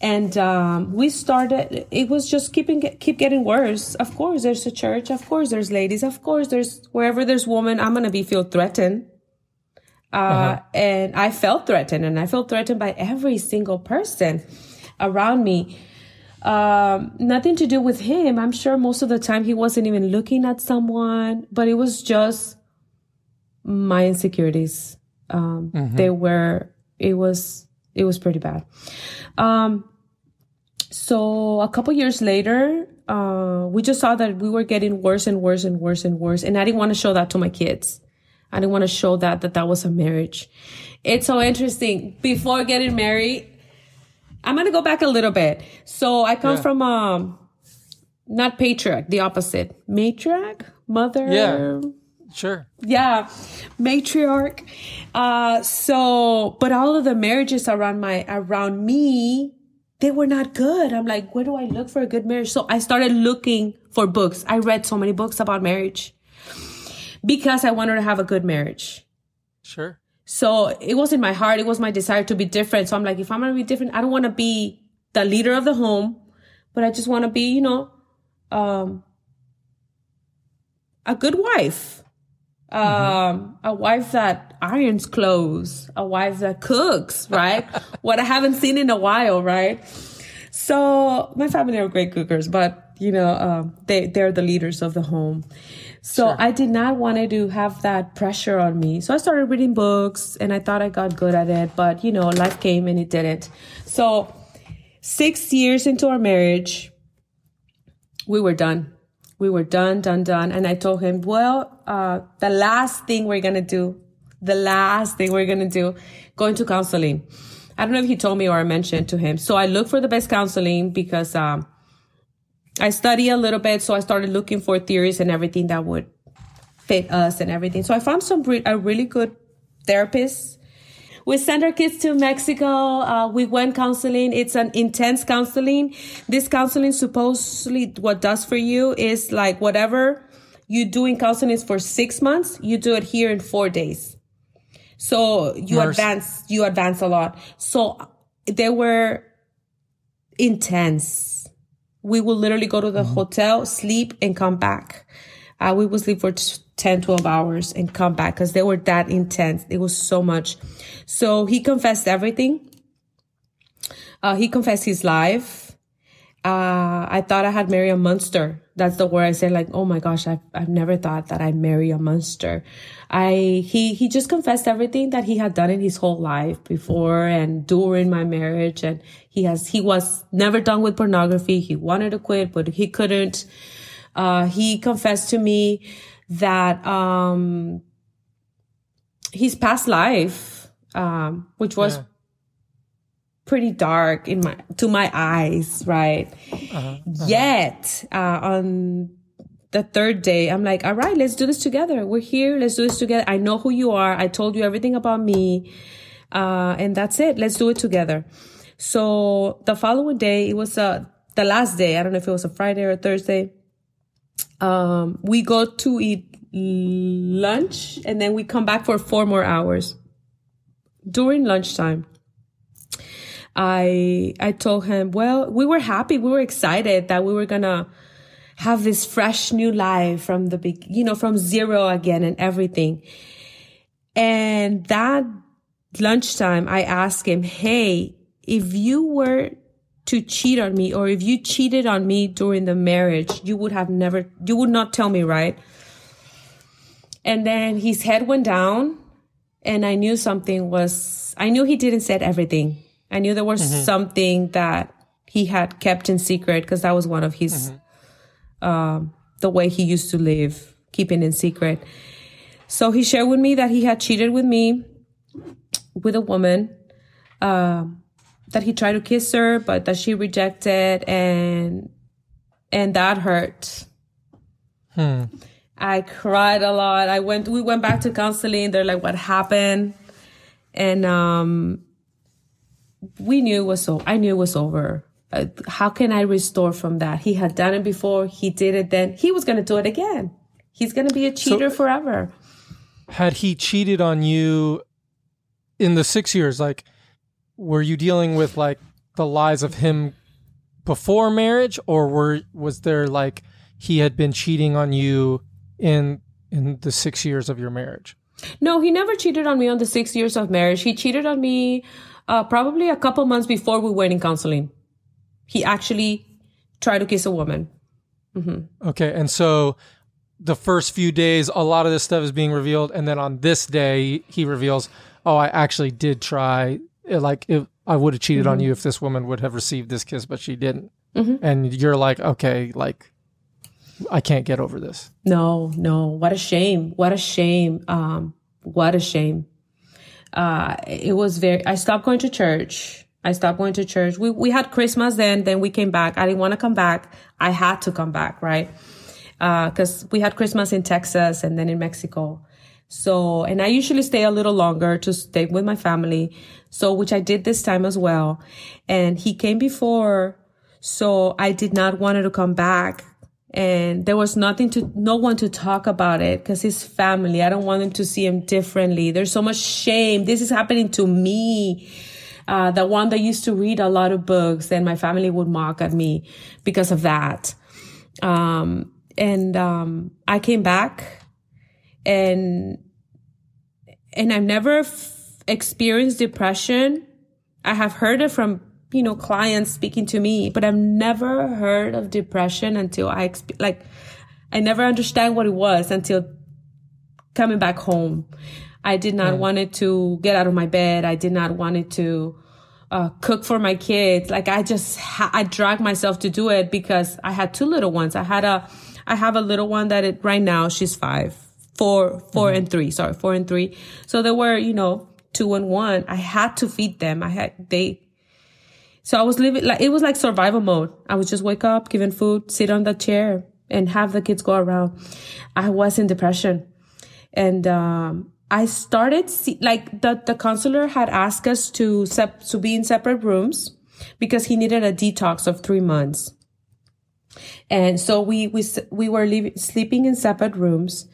And um, we started it was just keeping keep getting worse. Of course there's a church. Of course there's ladies. Of course there's wherever there's women i'm gonna be feel threatened. Uh, and i felt threatened and i felt threatened by every single person around me. Um, nothing to do with him. I'm sure most of the time he wasn't even looking at someone but it was just my insecurities um, they were it was it was pretty bad um, so a couple years later, uh, we just saw that we were getting worse and worse and worse and worse. And I didn't want to show that to my kids. I didn't want to show that, that that was a marriage. It's so interesting. Before getting married, I'm going to go back a little bit. So I come Yeah. from, um, not patriarch, the opposite. Matriarch? Mother? Yeah. Sure. yeah matriarch. Uh so but all of the marriages around my around me they were not good. I'm like where do i look for a good marriage? So i started looking for books. I read so many books about marriage because i wanted to have a good marriage. Sure. so it was in my heart. It was my desire to be different. So i'm like if i'm gonna be different i don't want to be the leader of the home but i just want to be you know um a good wife um a wife that irons clothes a wife that cooks right? [LAUGHS] What i haven't seen in a while right? So my family are great cookers but you know um they they're the leaders of the home. So i did not want to have that pressure on me. So i started reading books and i thought i got good at it but you know life came and it didn't. So six years into our marriage we were done. We were done, done, done. And I told him, well, uh, the last thing we're going to do, the last thing we're going to do, going to counseling. I don't know if he told me or I mentioned to him. So I looked for the best counseling because, um, I study a little bit. So I started looking for theories and everything that would fit us and everything. So I found some, re- a really good therapist we sent our kids to Mexico. Uh, we went counseling. It's an intense counseling. This counseling supposedly what does for you is like whatever you do in counseling is for six months. You do it here in four days. So you Mercy. advance, you advance a lot. So they were intense. We will literally go to the hotel, sleep and come back. Uh, we would sleep for t- 10, 12 hours and come back because they were that intense. It was so much. So he confessed everything. Uh, he confessed his life. Uh, I thought I had married a monster. That's the word I said. Like, oh my gosh, I've, I've never thought that I'd marry a monster. I, he, he just confessed everything that he had done in his whole life before and during my marriage. And he has, he was never done with pornography. He wanted to quit, but he couldn't. Uh, he confessed to me that, um, his past life, um, which was Yeah. pretty dark in my to my eyes, right? Yet uh, on the third day, I'm like, all right, let's do this together. We're here. Let's do this together. I know who you are. I told you everything about me, uh, and that's it. Let's do it together. So the following day, it was uh, the last day. I don't know if it was a Friday or a Thursday. Um, we go to eat lunch, and then we come back for four more hours. During lunchtime, I I told him, well, we were happy, we were excited that we were gonna have this fresh new life from the big, you know, from zero again and everything. And that lunchtime, I asked him, Hey, if you were to cheat on me or if you cheated on me during the marriage, you would have never, you would not tell me, right? And then his head went down and I knew something was, I knew he didn't said everything. I knew there was mm-hmm. something that he had kept in secret because that was one of his, mm-hmm. um, the way he used to live, keeping in secret. So he shared with me that he had cheated with me with a woman, um, that he tried to kiss her, but that she rejected and, and that hurt. Hmm. I cried a lot. I went, we went back to counseling. They're like, what happened? And, um, we knew it was so, I knew it was over. Uh, how can I restore from that? He had done it before. He did it then. He was going to do it again. He's going to be a cheater so, forever. Had he cheated on you in the six years, like, were you dealing with like the lies of him before marriage or were, was there like he had been cheating on you in in the six years of your marriage? No, he never cheated on me on the six years of marriage. He cheated on me uh, probably a couple months before we went in counseling. He actually tried to kiss a woman. Mm-hmm. Okay, and so the first few days, a lot of this stuff is being revealed, and then on this day, he reveals, "Oh, I actually did try. Like, if I would have cheated mm-hmm. on you if this woman would have received this kiss, but she didn't." Mm-hmm. And you're like, "Okay, like I can't get over this. No, no. What a shame. What a shame. Um, what a shame. Uh, it was very, I stopped going to church. I stopped going to church. We, we had Christmas then, then we came back. I didn't want to come back. I had to come back, right? Uh, cause we had Christmas in Texas and then in Mexico. So, and I usually stay a little longer to stay with my family. So, which I did this time as well. And he came before. So I did not want to come back and there was nothing to no one to talk about it because his family i don't want them to see him differently there's so much shame this is happening to me uh, the one that used to read a lot of books and my family would mock at me because of that um, and um, i came back and and i've never experienced depression i have heard it from you know, clients speaking to me, but I've never heard of depression until I, exp- like, I never understand what it was until coming back home. I did not mm. want it to get out of my bed. I did not want it to, uh, cook for my kids. Like I just, ha- I dragged myself to do it because I had two little ones. I had a, I have a little one that it, right now she's five, four, four mm-hmm. and three. Sorry, four and three. So there were, you know, two and one. I had to feed them. I had, they, so I was living like it was like survival mode. I would just wake up, give them food, sit on the chair, and have the kids go around. I was in depression, and um, I started see, like the the counselor had asked us to sep- to be in separate rooms because he needed a detox of three months. And so we we we were leaving, sleeping in separate rooms,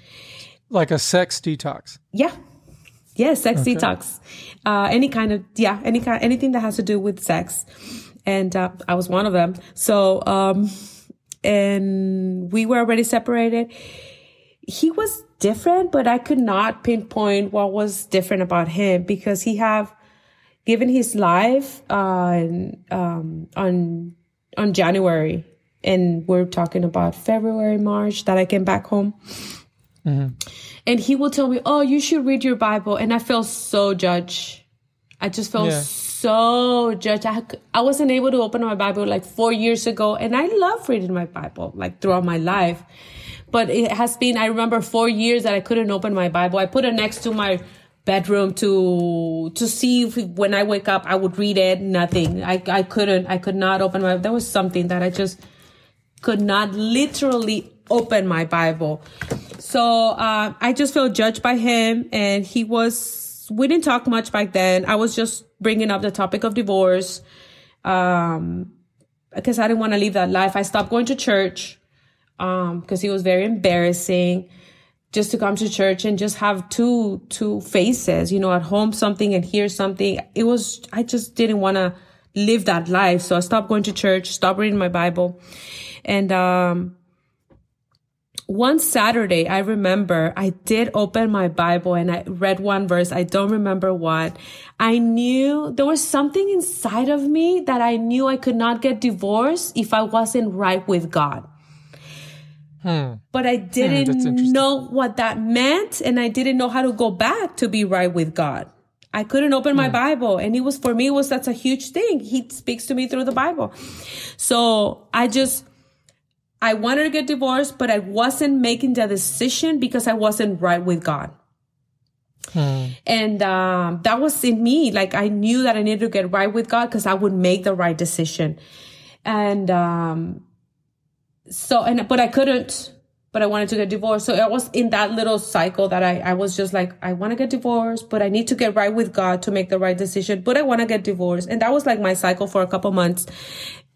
like a sex detox. Yeah, Yes, sex okay. detox. Uh, any kind of, yeah, any kind, anything that has to do with sex. And, uh, I was one of them. So, um, and we were already separated. He was different, but I could not pinpoint what was different about him because he have given his life, uh, um, on, on January and we're talking about February, March that I came back home. Mm-hmm. And he will tell me, Oh, you should read your Bible. And I felt so judged. I just felt yeah. so judged. I, I wasn't able to open my Bible like four years ago. And I love reading my Bible like throughout my life. But it has been, I remember four years that I couldn't open my Bible. I put it next to my bedroom to to see if when I wake up I would read it. Nothing. I I couldn't. I could not open my. There was something that I just could not literally open my Bible. So uh, I just felt judged by him, and he was. We didn't talk much back then. I was just bringing up the topic of divorce, um, because I didn't want to leave that life. I stopped going to church, um, because it was very embarrassing just to come to church and just have two two faces you know at home something and here something it was i just didn't want to live that life so i stopped going to church stopped reading my bible and um one Saturday, I remember I did open my Bible and I read one verse. I don't remember what. I knew there was something inside of me that I knew I could not get divorced if I wasn't right with God. Hmm. But I didn't hmm, know what that meant and I didn't know how to go back to be right with God. I couldn't open my hmm. Bible and it was for me it was that's a huge thing. He speaks to me through the Bible. So I just I wanted to get divorced, but I wasn't making the decision because I wasn't right with God. Hmm. And um, that was in me. Like I knew that I needed to get right with God because I would make the right decision. And um, so, and but I couldn't. But I wanted to get divorced. So I was in that little cycle that I, I was just like, I want to get divorced, but I need to get right with God to make the right decision. But I want to get divorced. And that was like my cycle for a couple months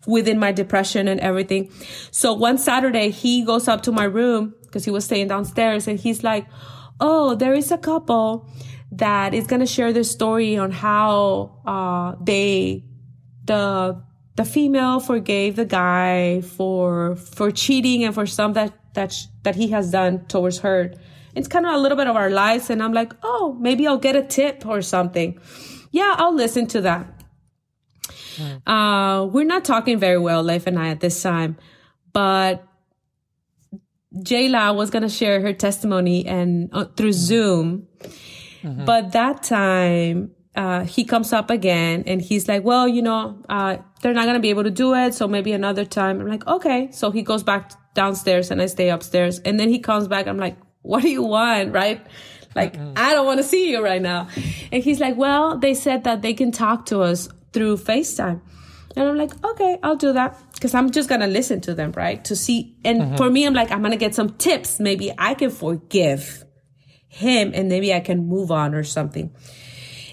within my depression and everything. So one Saturday, he goes up to my room because he was staying downstairs and he's like, Oh, there is a couple that is going to share their story on how, uh, they, the, the female forgave the guy for, for cheating and for some that, that, that he has done towards her. It's kind of a little bit of our lives. And I'm like, Oh, maybe I'll get a tip or something. Yeah, I'll listen to that. Mm. Uh, we're not talking very well, Leif and I, at this time, but Jayla was going to share her testimony and uh, through Zoom. Mm-hmm. But that time, uh, he comes up again and he's like, well, you know, uh, they're not going to be able to do it. So maybe another time. I'm like, okay. So he goes back downstairs and I stay upstairs. And then he comes back. I'm like, what do you want? Right? Like, mm-hmm. I don't want to see you right now. And he's like, well, they said that they can talk to us through FaceTime. And I'm like, okay, I'll do that. Cause I'm just going to listen to them, right? To see. And mm-hmm. for me, I'm like, I'm going to get some tips. Maybe I can forgive him and maybe I can move on or something.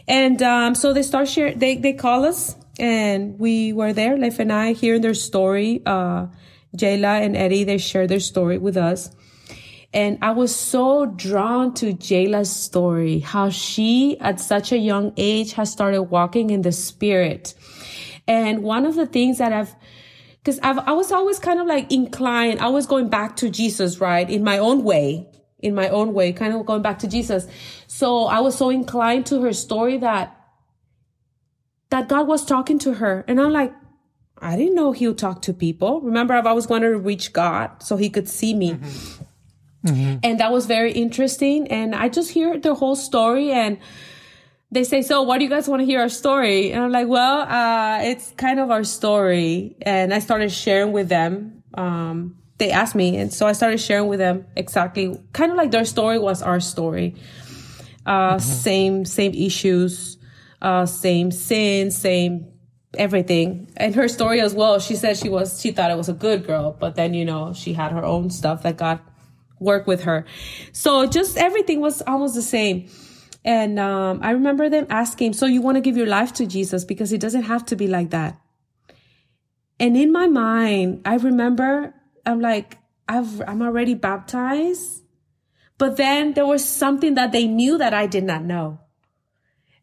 And, um, so they start sharing, they, they call us and we were there, Leif and I, hearing their story. Uh, Jayla and Eddie, they share their story with us. And I was so drawn to Jayla's story, how she at such a young age has started walking in the spirit. And one of the things that I've, cause I've, I was always kind of like inclined, I was going back to Jesus, right? In my own way, in my own way, kind of going back to Jesus. So I was so inclined to her story that, that God was talking to her. And I'm like, I didn't know he would talk to people. Remember, I've always wanted to reach God so he could see me. Mm-hmm. Mm-hmm. And that was very interesting. And I just hear the whole story and they say, so why do you guys want to hear our story? And I'm like, well, uh, it's kind of our story. And I started sharing with them. Um, they asked me. And so I started sharing with them exactly kind of like their story was our story. Uh, mm-hmm. same, same issues, uh, same sin, same everything. And her story as well. She said she was, she thought it was a good girl, but then, you know, she had her own stuff that got work with her. So just everything was almost the same. And um, I remember them asking, So you want to give your life to Jesus? Because it doesn't have to be like that. And in my mind, I remember I'm like, I've, I'm already baptized. But then there was something that they knew that I did not know.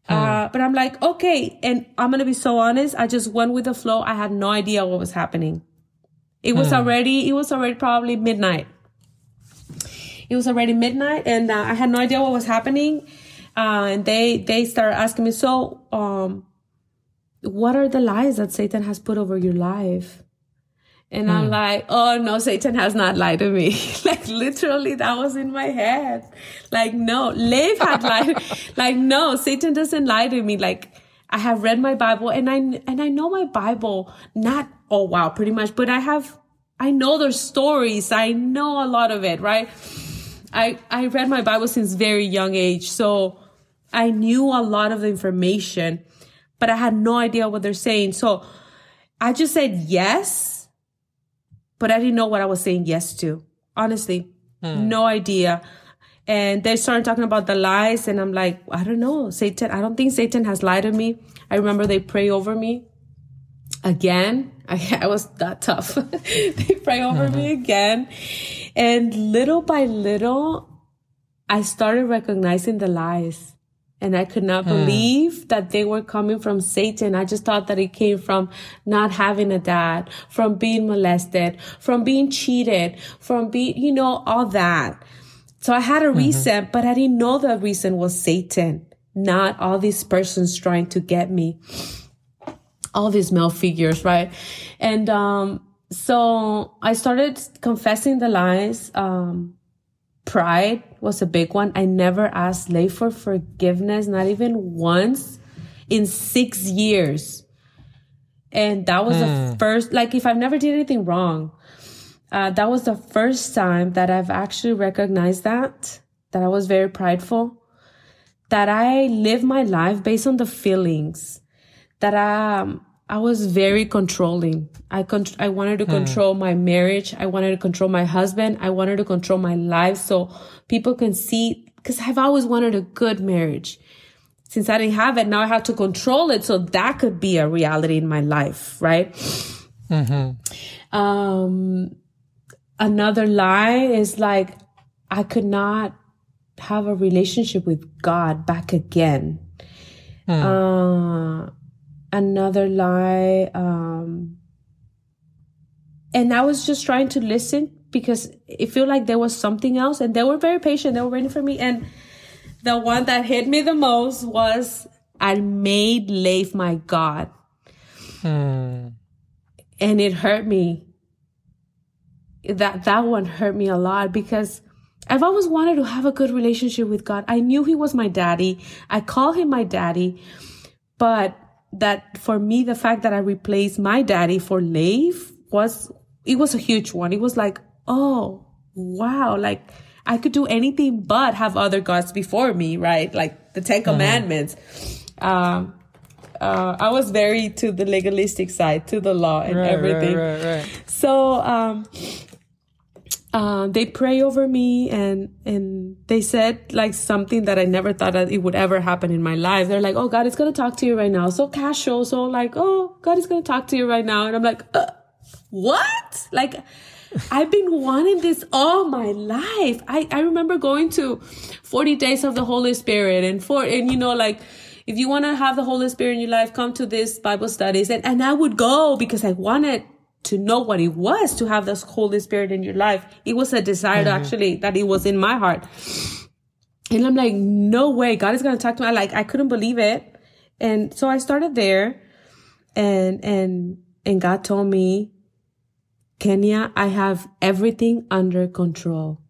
Hmm. Uh, but I'm like, okay. And I'm going to be so honest. I just went with the flow. I had no idea what was happening. It was hmm. already, it was already probably midnight. It was already midnight and uh, I had no idea what was happening. Uh, and they, they started asking me, so, um, what are the lies that Satan has put over your life? And hmm. I'm like, oh no, Satan has not lied to me. [LAUGHS] like literally that was in my head. Like no, Leif had lied. [LAUGHS] like no, Satan doesn't lie to me. Like I have read my Bible and I, and I know my Bible, not, oh wow, pretty much, but I have, I know their stories. I know a lot of it, right? I, I read my Bible since very young age. So I knew a lot of the information, but I had no idea what they're saying. So I just said yes, but I didn't know what I was saying yes to. Honestly, hmm. no idea. And they started talking about the lies, and I'm like, I don't know, Satan. I don't think Satan has lied to me. I remember they pray over me again. I, [LAUGHS] I was that tough. [LAUGHS] they pray over mm-hmm. me again. And little by little, I started recognizing the lies. And I could not believe that they were coming from Satan. I just thought that it came from not having a dad, from being molested, from being cheated, from being, you know, all that. So I had a reason, but I didn't know the reason was Satan, not all these persons trying to get me. All these male figures, right? And um so I started confessing the lies. Um pride was a big one. I never asked Leif for forgiveness, not even once in six years. And that was the first, like, if I've never did anything wrong, uh, that was the first time that I've actually recognized that, that I was very prideful, that I live my life based on the feelings, that um, I was very controlling. I con- I wanted to control my marriage. I wanted to control my husband. I wanted to control my life so people can see, cause I've always wanted a good marriage. Since I didn't have it, now I have to control it so that could be a reality in my life, right? Um, another lie is like, I could not have a relationship with God back again. Uh, another lie, um, and I was just trying to listen because it felt like there was something else and they were very patient. They were waiting for me. And the one that hit me the most was I made Leif my God. And it hurt me. That, that one hurt me a lot because I've always wanted to have a good relationship with God. I knew he was my daddy. I call him my daddy, but that for me, the fact that I replaced my daddy for Leif was, it was a huge one. It was like, oh, wow. Like I could do anything but have other gods before me, right? Like the 10 commandments. Um, uh, I was very to the legalistic side, to the law and right, everything. right, right. So, um, uh, they pray over me and and they said like something that I never thought that it would ever happen in my life. They're like, "Oh, God is gonna talk to you right now." So casual, so like, "Oh, God is gonna talk to you right now," and I'm like, uh, "What?" Like, I've been wanting this all my life. I I remember going to 40 days of the Holy Spirit and for and you know like. If you want to have the Holy Spirit in your life, come to this Bible studies. And, and I would go because I wanted to know what it was to have this Holy Spirit in your life. It was a desire to actually that it was in my heart. And I'm like, no way, God is gonna talk to me. I like I couldn't believe it. And so I started there and and and God told me, Kenya, I have everything under control.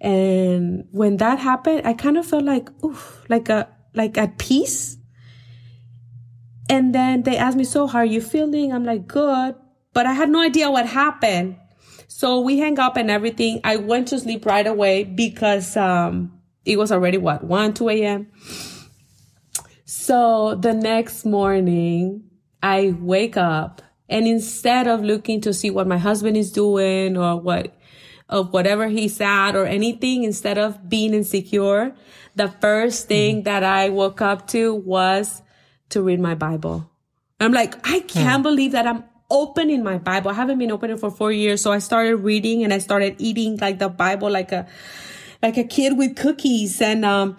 And when that happened, I kind of felt like, oof, like a like at peace. And then they asked me, so how are you feeling? I'm like, good. But I had no idea what happened. So we hang up and everything. I went to sleep right away because, um, it was already what, 1, 2 a.m. So the next morning I wake up and instead of looking to see what my husband is doing or what, of whatever he's at or anything, instead of being insecure, the first thing that I woke up to was to read my Bible. I'm like, I can't believe that I'm opening my Bible. I haven't been opening for four years. So I started reading and I started eating like the Bible, like a, like a kid with cookies. And, um,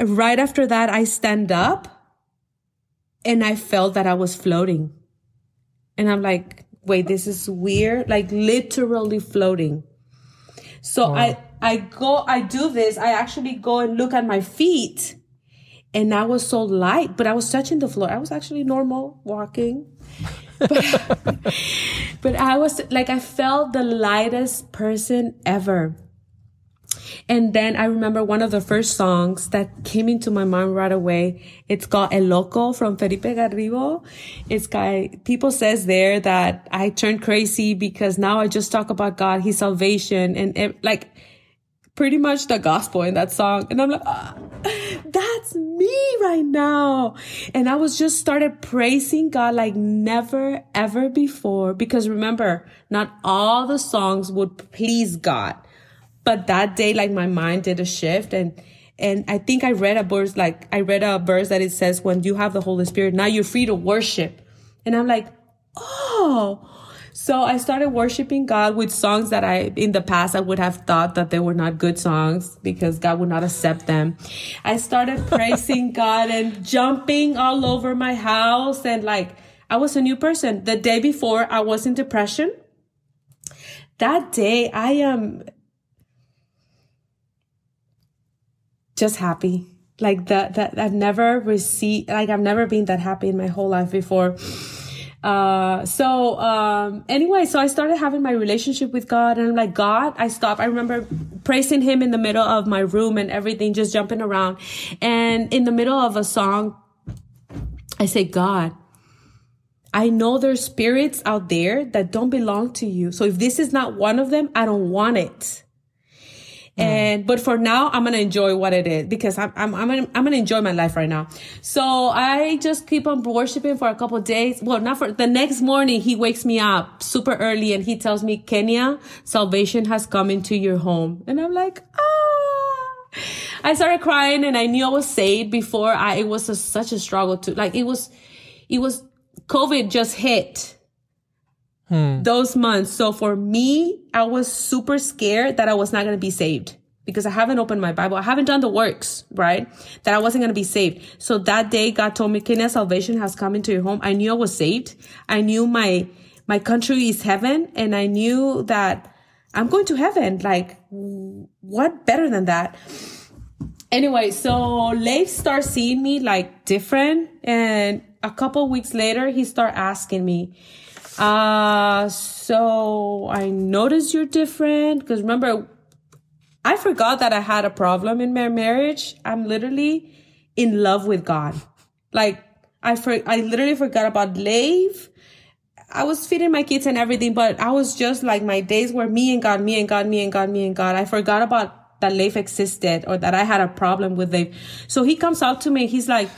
right after that, I stand up and I felt that I was floating. And I'm like, wait, this is weird. Like literally floating. So I, I go, I do this. I actually go and look at my feet and I was so light, but I was touching the floor. I was actually normal walking. [LAUGHS] but, I was like, I felt the lightest person ever. And then I remember one of the first songs that came into my mind right away. It's called El Loco from Felipe Garrido. It's got, people says there that I turned crazy because now I just talk about God, His salvation and it, like pretty much the gospel in that song. And I'm like, ah, that's me right now. And I was just started praising God like never ever before. Because remember, not all the songs would please God. But that day, like my mind did a shift and and I think I read a verse like I read a verse that it says when you have the Holy Spirit, now you're free to worship. And I'm like, oh, So I started worshiping God with songs that I, in the past, I would have thought that they were not good songs because God would not accept them. I started [LAUGHS] praising God and jumping all over my house and like, I was a new person. The day before I was in depression. That day I am just happy. Like that, that I've never received, like I've never been that happy in my whole life before. Uh, so, um, anyway, so I started having my relationship with God and I'm like, God, I stopped. I remember praising him in the middle of my room and everything, just jumping around. And in the middle of a song, I say, God, I know there's spirits out there that don't belong to you. So if this is not one of them, I don't want it. And, but for now, I'm to enjoy what it is because I'm, I'm, I'm to, I'm to enjoy my life right now. So I just keep on worshiping for a couple days. Well, not for the next morning. He wakes me up super early and he tells me, Kenya, salvation has come into your home. And I'm like, ah, I started crying and I knew I was saved before I, it was a, such a struggle to like, it was, it was, COVID just hit Hmm. those months. So for me, I was super scared that I was not going to be saved because I haven't opened my Bible. I haven't done the works, right? That I wasn't going to be saved. So that day, God told me, Kenya, salvation has come into your home. I knew I was saved. I knew my, my country is heaven and I knew that I'm going to heaven. Like, what better than that? Anyway, so Leif starts seeing me like different and a couple weeks later, he start asking me, uh, so I noticed you're different. Because remember, I forgot that I had a problem in my marriage. I'm literally in love with God. Like, I for, I literally forgot about Leif. I was feeding my kids and everything, but I was just like, my days were me and God, me and God, me and God, me and God. I forgot about that Leif existed or that I had a problem with Leif. So he comes up to me. He's like,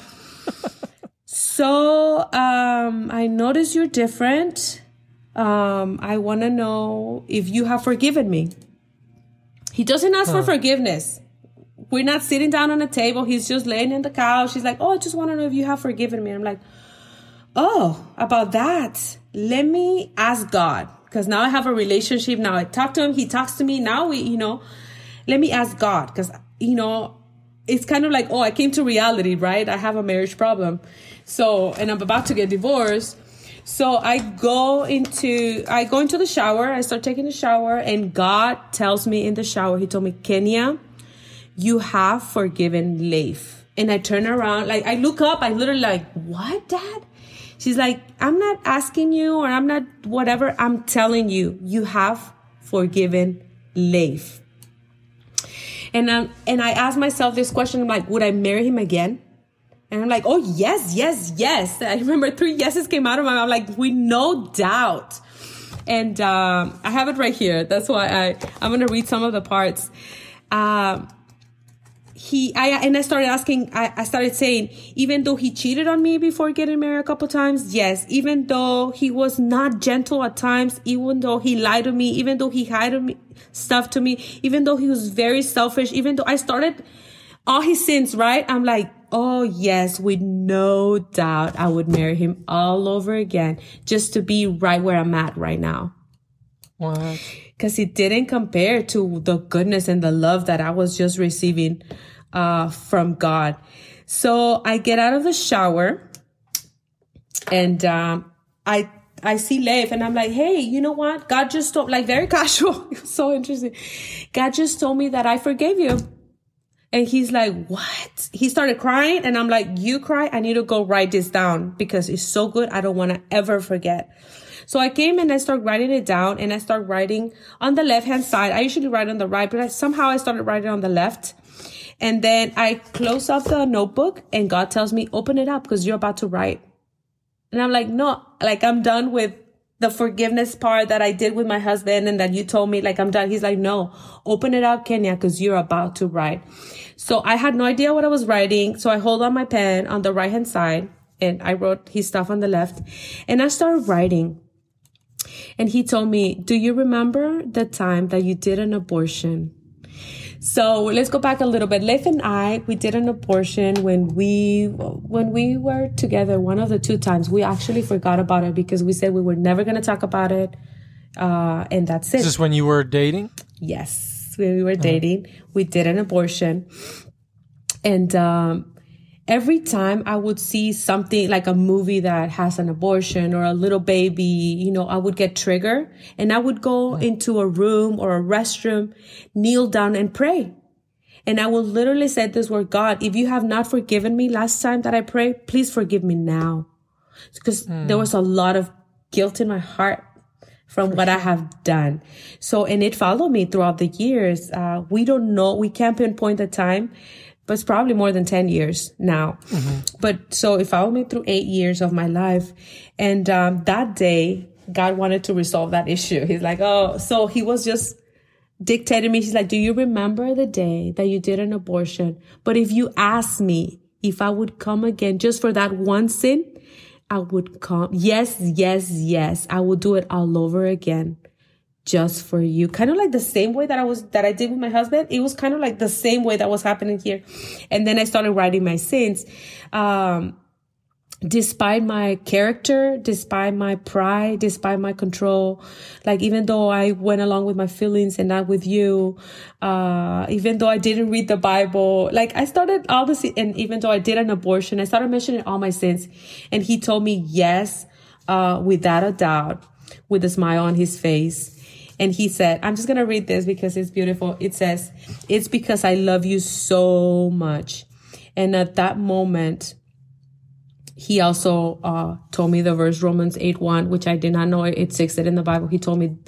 so um, I notice you're different. Um, I want to know if you have forgiven me. He doesn't ask huh. for forgiveness. We're not sitting down on a table. He's just laying in the couch. He's like, Oh, I just want to know if you have forgiven me. I'm like, Oh, about that. Let me ask God. Because now I have a relationship. Now I talk to him. He talks to me. Now we, you know, let me ask God. Because, you know, it's kind of like, oh, I came to reality, right? I have a marriage problem. So, and I'm about to get divorced. So I go into, I go into the shower. I start taking a shower and God tells me in the shower, he told me, Kenya, you have forgiven Leif. And I turn around, like I look up, I literally like, what dad? She's like, I'm not asking you or I'm not whatever. I'm telling you, you have forgiven Leif. And um, and I asked myself this question, I'm like, would I marry him again? And I'm like, oh, yes, yes, yes. [LAUGHS] I remember three yeses came out of my mouth. I'm like, we no doubt. And um, I have it right here. That's why I, I'm going to read some of the parts. Um, he, I, and I started asking, I, I started saying, even though he cheated on me before getting married a couple times, yes. Even though he was not gentle at times, even though he lied to me, even though he hid me, stuff to me, even though he was very selfish, even though I started all his sins, right? I'm like, oh yes, with no doubt, I would marry him all over again just to be right where I'm at right now. What? Because it didn't compare to the goodness and the love that I was just receiving uh, from God. So I get out of the shower and um, I I see Leif and I'm like, hey, you know what? God just told, like very [LAUGHS] casual. it was so interesting. God just told me that I forgave you. And he's like, what? He started crying and I'm like, you cry? I need to go write this down because it's so good. I don't want to ever forget. So I came and I started writing it down and I started writing on the left hand side. I usually write on the right, but I, somehow I started writing on the left. And then I close up the notebook and God tells me, open it up because you're about to write. And I'm like, no, like I'm done with the forgiveness part that I did with my husband and that you told me, like, I'm done. He's like, no, open it up, Kenya, because you're about to write. So I had no idea what I was writing. So I hold on my pen on the right hand side and I wrote his stuff on the left and I started writing. And he told me, do you remember the time that you did an abortion? So let's go back a little bit. Leif and I, we did an abortion when we when we were together. One of the two times, we actually forgot about it because we said we were never going to talk about it, uh, and that's it. Is this when you were dating? Yes, when we were dating, we did an abortion, and um, every time I would see something like a movie that has an abortion or a little baby, you know, I would get triggered and I would go into a room or a restroom, kneel down and pray. And I will literally say this word, God, if you have not forgiven me last time that I prayed, please forgive me now. Because there was a lot of guilt in my heart from what I have done. So, and it followed me throughout the years. Uh, we don't know, we can't pinpoint the time but it's probably more than 10 years now. But so it followed me through eight years of my life. And um, that day, God wanted to resolve that issue. He's like, oh, so he was just dictating me. He's like, do you remember the day that you did an abortion? But if you ask me if I would come again just for that one sin, I would come. Yes, yes, yes. I will do it all over again just for you. Kind of like the same way that I was, that I did with my husband. It was kind of like the same way that was happening here. And then I started writing my sins. Um, despite my character, despite my pride, despite my control, like even though I went along with my feelings and not with you, uh, even though I didn't read the Bible, like I started all this, and even though I did an abortion, I started mentioning all my sins. And he told me yes, uh, without a doubt, with a smile on his face. And he said, I'm just going to read this because it's beautiful. It says, it's because I love you so much. And at that moment, he also uh, told me the verse Romans 8 1, which I did not know it existed in the Bible. He told me,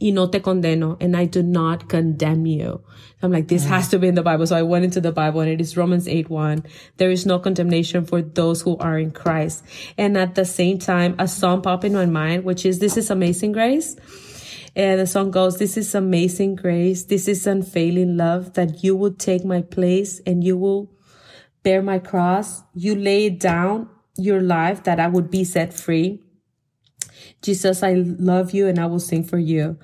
y no te condeno, and I do not condemn you. I'm like, this has to be in the Bible. So I went into the Bible and it is Romans 8 1. There is no condemnation for those who are in Christ. And at the same time, a song popped in my mind, which is This is Amazing Grace. And the song goes, This is amazing grace. This is unfailing love that you will take my place and you will bear my cross. You lay down your life that I would be set free. Jesus, I love you and I will sing for you.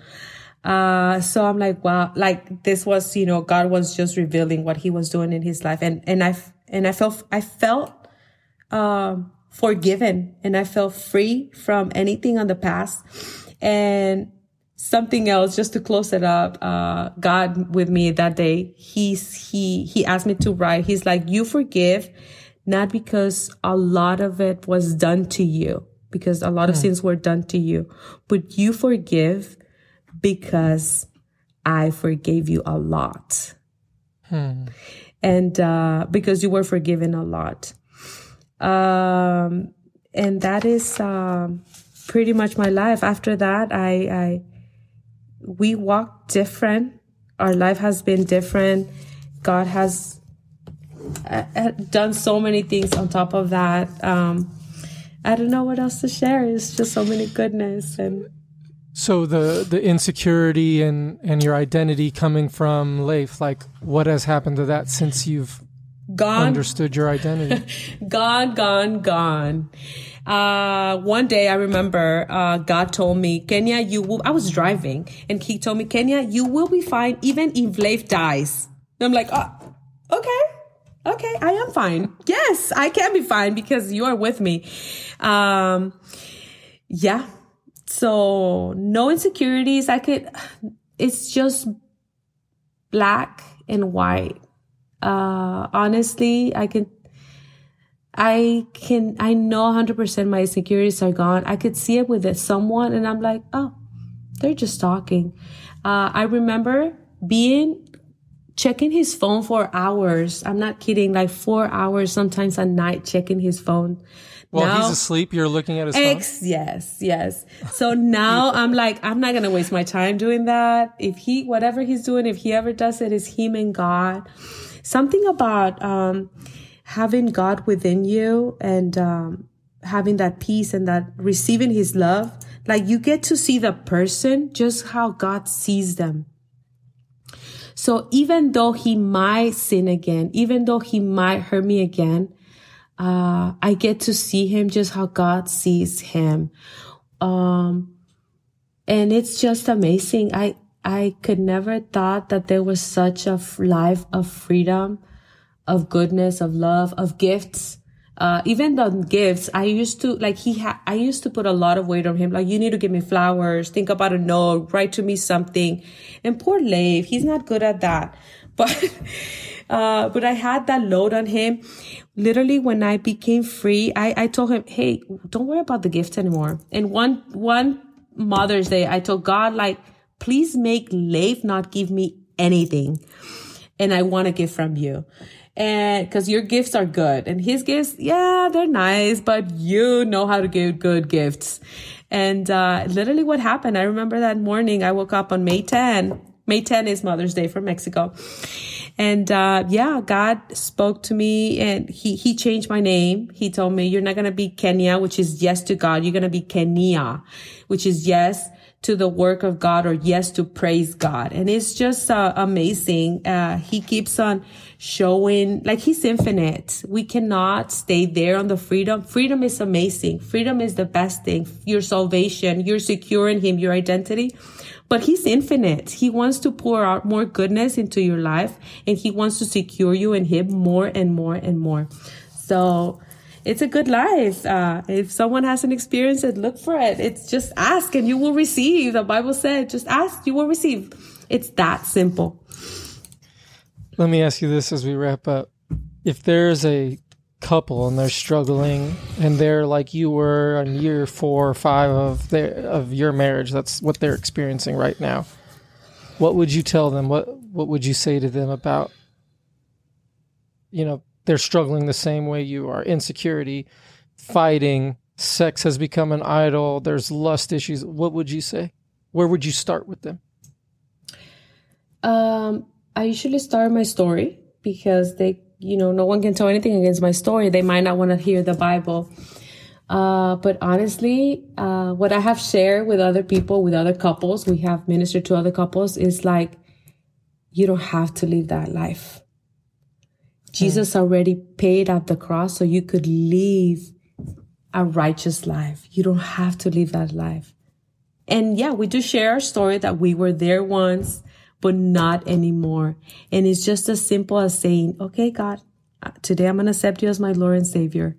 Uh, so I'm like, wow, like this was, you know, God was just revealing what he was doing in his life. And, and I, and I felt, I felt, um, forgiven and I felt free from anything on the past. And something else just to close it up uh god with me that day. He's he he asked me to write. He's like you forgive not because a lot of it was done to you because a lot of sins were done to you but you forgive because i forgave you a lot. And uh because you were forgiven a lot. Um and that is um pretty much my life. After that i i we walk different. Our life has been different. God has uh, uh, done so many things on top of that. Um, I don't know what else to share. It's just so many goodness and So the the insecurity and and your identity coming from Leif, like what has happened to that since you've gone, understood your identity? [LAUGHS] gone, gone, gone. Uh, one day I remember, uh, God told me, Kenya, you will, I was driving and he told me, Kenya, you will be fine even if Leif dies. And I'm like, oh, okay. Okay. I am fine. Yes, I can be fine because you are with me. Um, yeah. So no insecurities. I could, it's just black and white. Uh, honestly, I can, I can, I know 100% my insecurities are gone. I could see it with someone and I'm like, oh, they're just talking. Uh, I remember being, checking his phone for hours. I'm not kidding, like four hours, sometimes at night, checking his phone. While Now- he's asleep, you're looking at his phone. Ex, yes, yes. So now [LAUGHS] I'm like, I'm not gonna waste my time doing that. If he, whatever he's doing, if he ever does it, is him and God. Something about um, having God within you and um, having that peace and that receiving His love. Like you get to see the person just how God sees them. So even though he might sin again, even though he might hurt me again, uh, I get to see him just how God sees him. Um, and it's just amazing. I, I could never thought that there was such a life of freedom, of goodness, of love, of gifts. Uh, even the gifts, I used to like he had, I used to put a lot of weight on him. Like, you need to give me flowers, think about a note, write to me something. And poor Leif, he's not good at that. [LAUGHS] But, uh, but I had that load on him. Literally, when I became free, I, I told him, Hey, don't worry about the gifts anymore. And one, one Mother's Day, I told God, like, please make Leif not give me anything. And I want a gift from you. And cause your gifts are good and his gifts, yeah, they're nice, but you know how to give good gifts. And, uh, literally what happened, I remember that morning I woke up on May 10. May 10 is Mother's Day for Mexico. And, uh, yeah, God spoke to me and he, he changed my name. He told me, you're not going to be Kenya, which is yes to God. You're going to be Kenya, which is yes to the work of God or yes to praise God. And it's just uh, amazing. Uh, he keeps on showing like he's infinite. We cannot stay there on the freedom. Freedom is amazing. Freedom is the best thing. Your salvation, you're secure in him, your identity. But he's infinite. He wants to pour out more goodness into your life and he wants to secure you in him more and more and more. So it's a good life. Uh, if someone hasn't experienced it, look for it. It's just ask and you will receive. The Bible said, just ask, you will receive. It's that simple. Let me ask you this as we wrap up. If there's a couple and they're struggling and they're like you were on year four or five of their of your marriage, that's what they're experiencing right now. What would you tell them? What what would you say to them about you know they're struggling the same way you are. Insecurity fighting sex has become an idol there's lust issues. What would you say? Where would you start with them? Um i usually start my story because they you know no one can tell anything against my story. They might not want to hear the bible. Uh, but honestly, uh, what I have shared with other people, with other couples, we have ministered to other couples, is like, you don't have to live that life. Jesus already paid at the cross so you could live a righteous life. You don't have to live that life. And yeah, we do share our story that we were there once, but not anymore. And it's just as simple as saying, okay, God, uh, today I'm going to accept you as my Lord and Savior.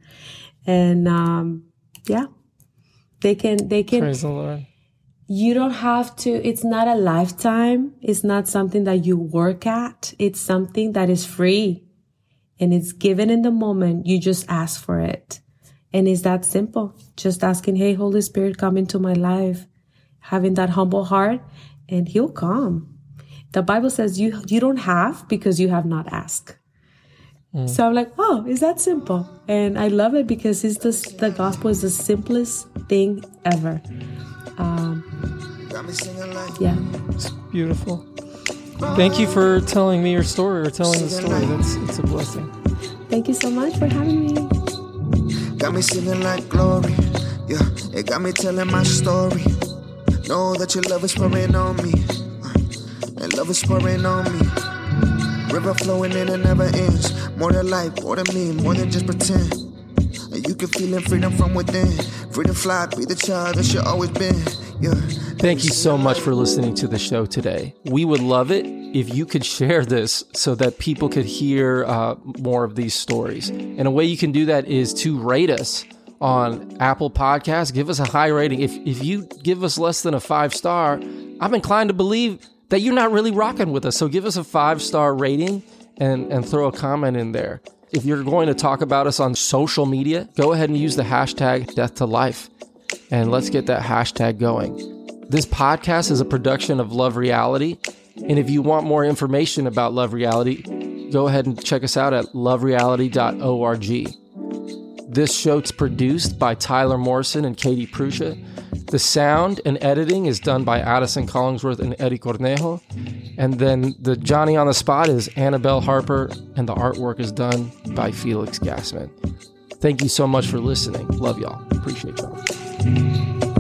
And, um, yeah, they can, they can, praise the lord you don't have to, it's not a lifetime. It's not something that you work at. It's something that is free and it's given in the moment. You just ask for it. And it's that simple. Just asking, Hey, Holy Spirit, come into my life, having that humble heart and he'll come. The Bible says you, you don't have because you have not asked. Mm. So I'm like, oh, is that simple? And I love it because it's the, the gospel is the simplest thing ever. Um, yeah. It's beautiful. Thank you for telling me your story or telling the story. That's it's a blessing. Thank you so much for having me. Got me singing like glory. Yeah, it got me telling my story. Know that your love is pouring on me. Uh, and love is pouring on me. River flowing in and never ends. More than life, more than me, more than just pretend. And you can feelin' freedom from within. Freedom fly, be the child that you always been. Thank you so much for listening to the show today. We would love it if you could share this so that people could hear uh, more of these stories. And a way you can do that is to rate us on Apple Podcasts. Give us a high rating. If, if you give us less than a five star, I'm inclined to believe that you're not really rocking with us. So give us a five star rating and, and throw a comment in there. If you're going to talk about us on social media, go ahead and use the hashtag death to life and let's get that hashtag going. This podcast is a production of Love Reality. And if you want more information about Love Reality, go ahead and check us out at lovereality.org. This show's produced by Tyler Morrison and Katie Prusha. The sound and editing is done by Addison Collingsworth and Eddie Cornejo. And then the Johnny on the spot is Annabelle Harper, and the artwork is done by Felix Gassman. Thank you so much for listening. Love y'all. Appreciate y'all. Thank you.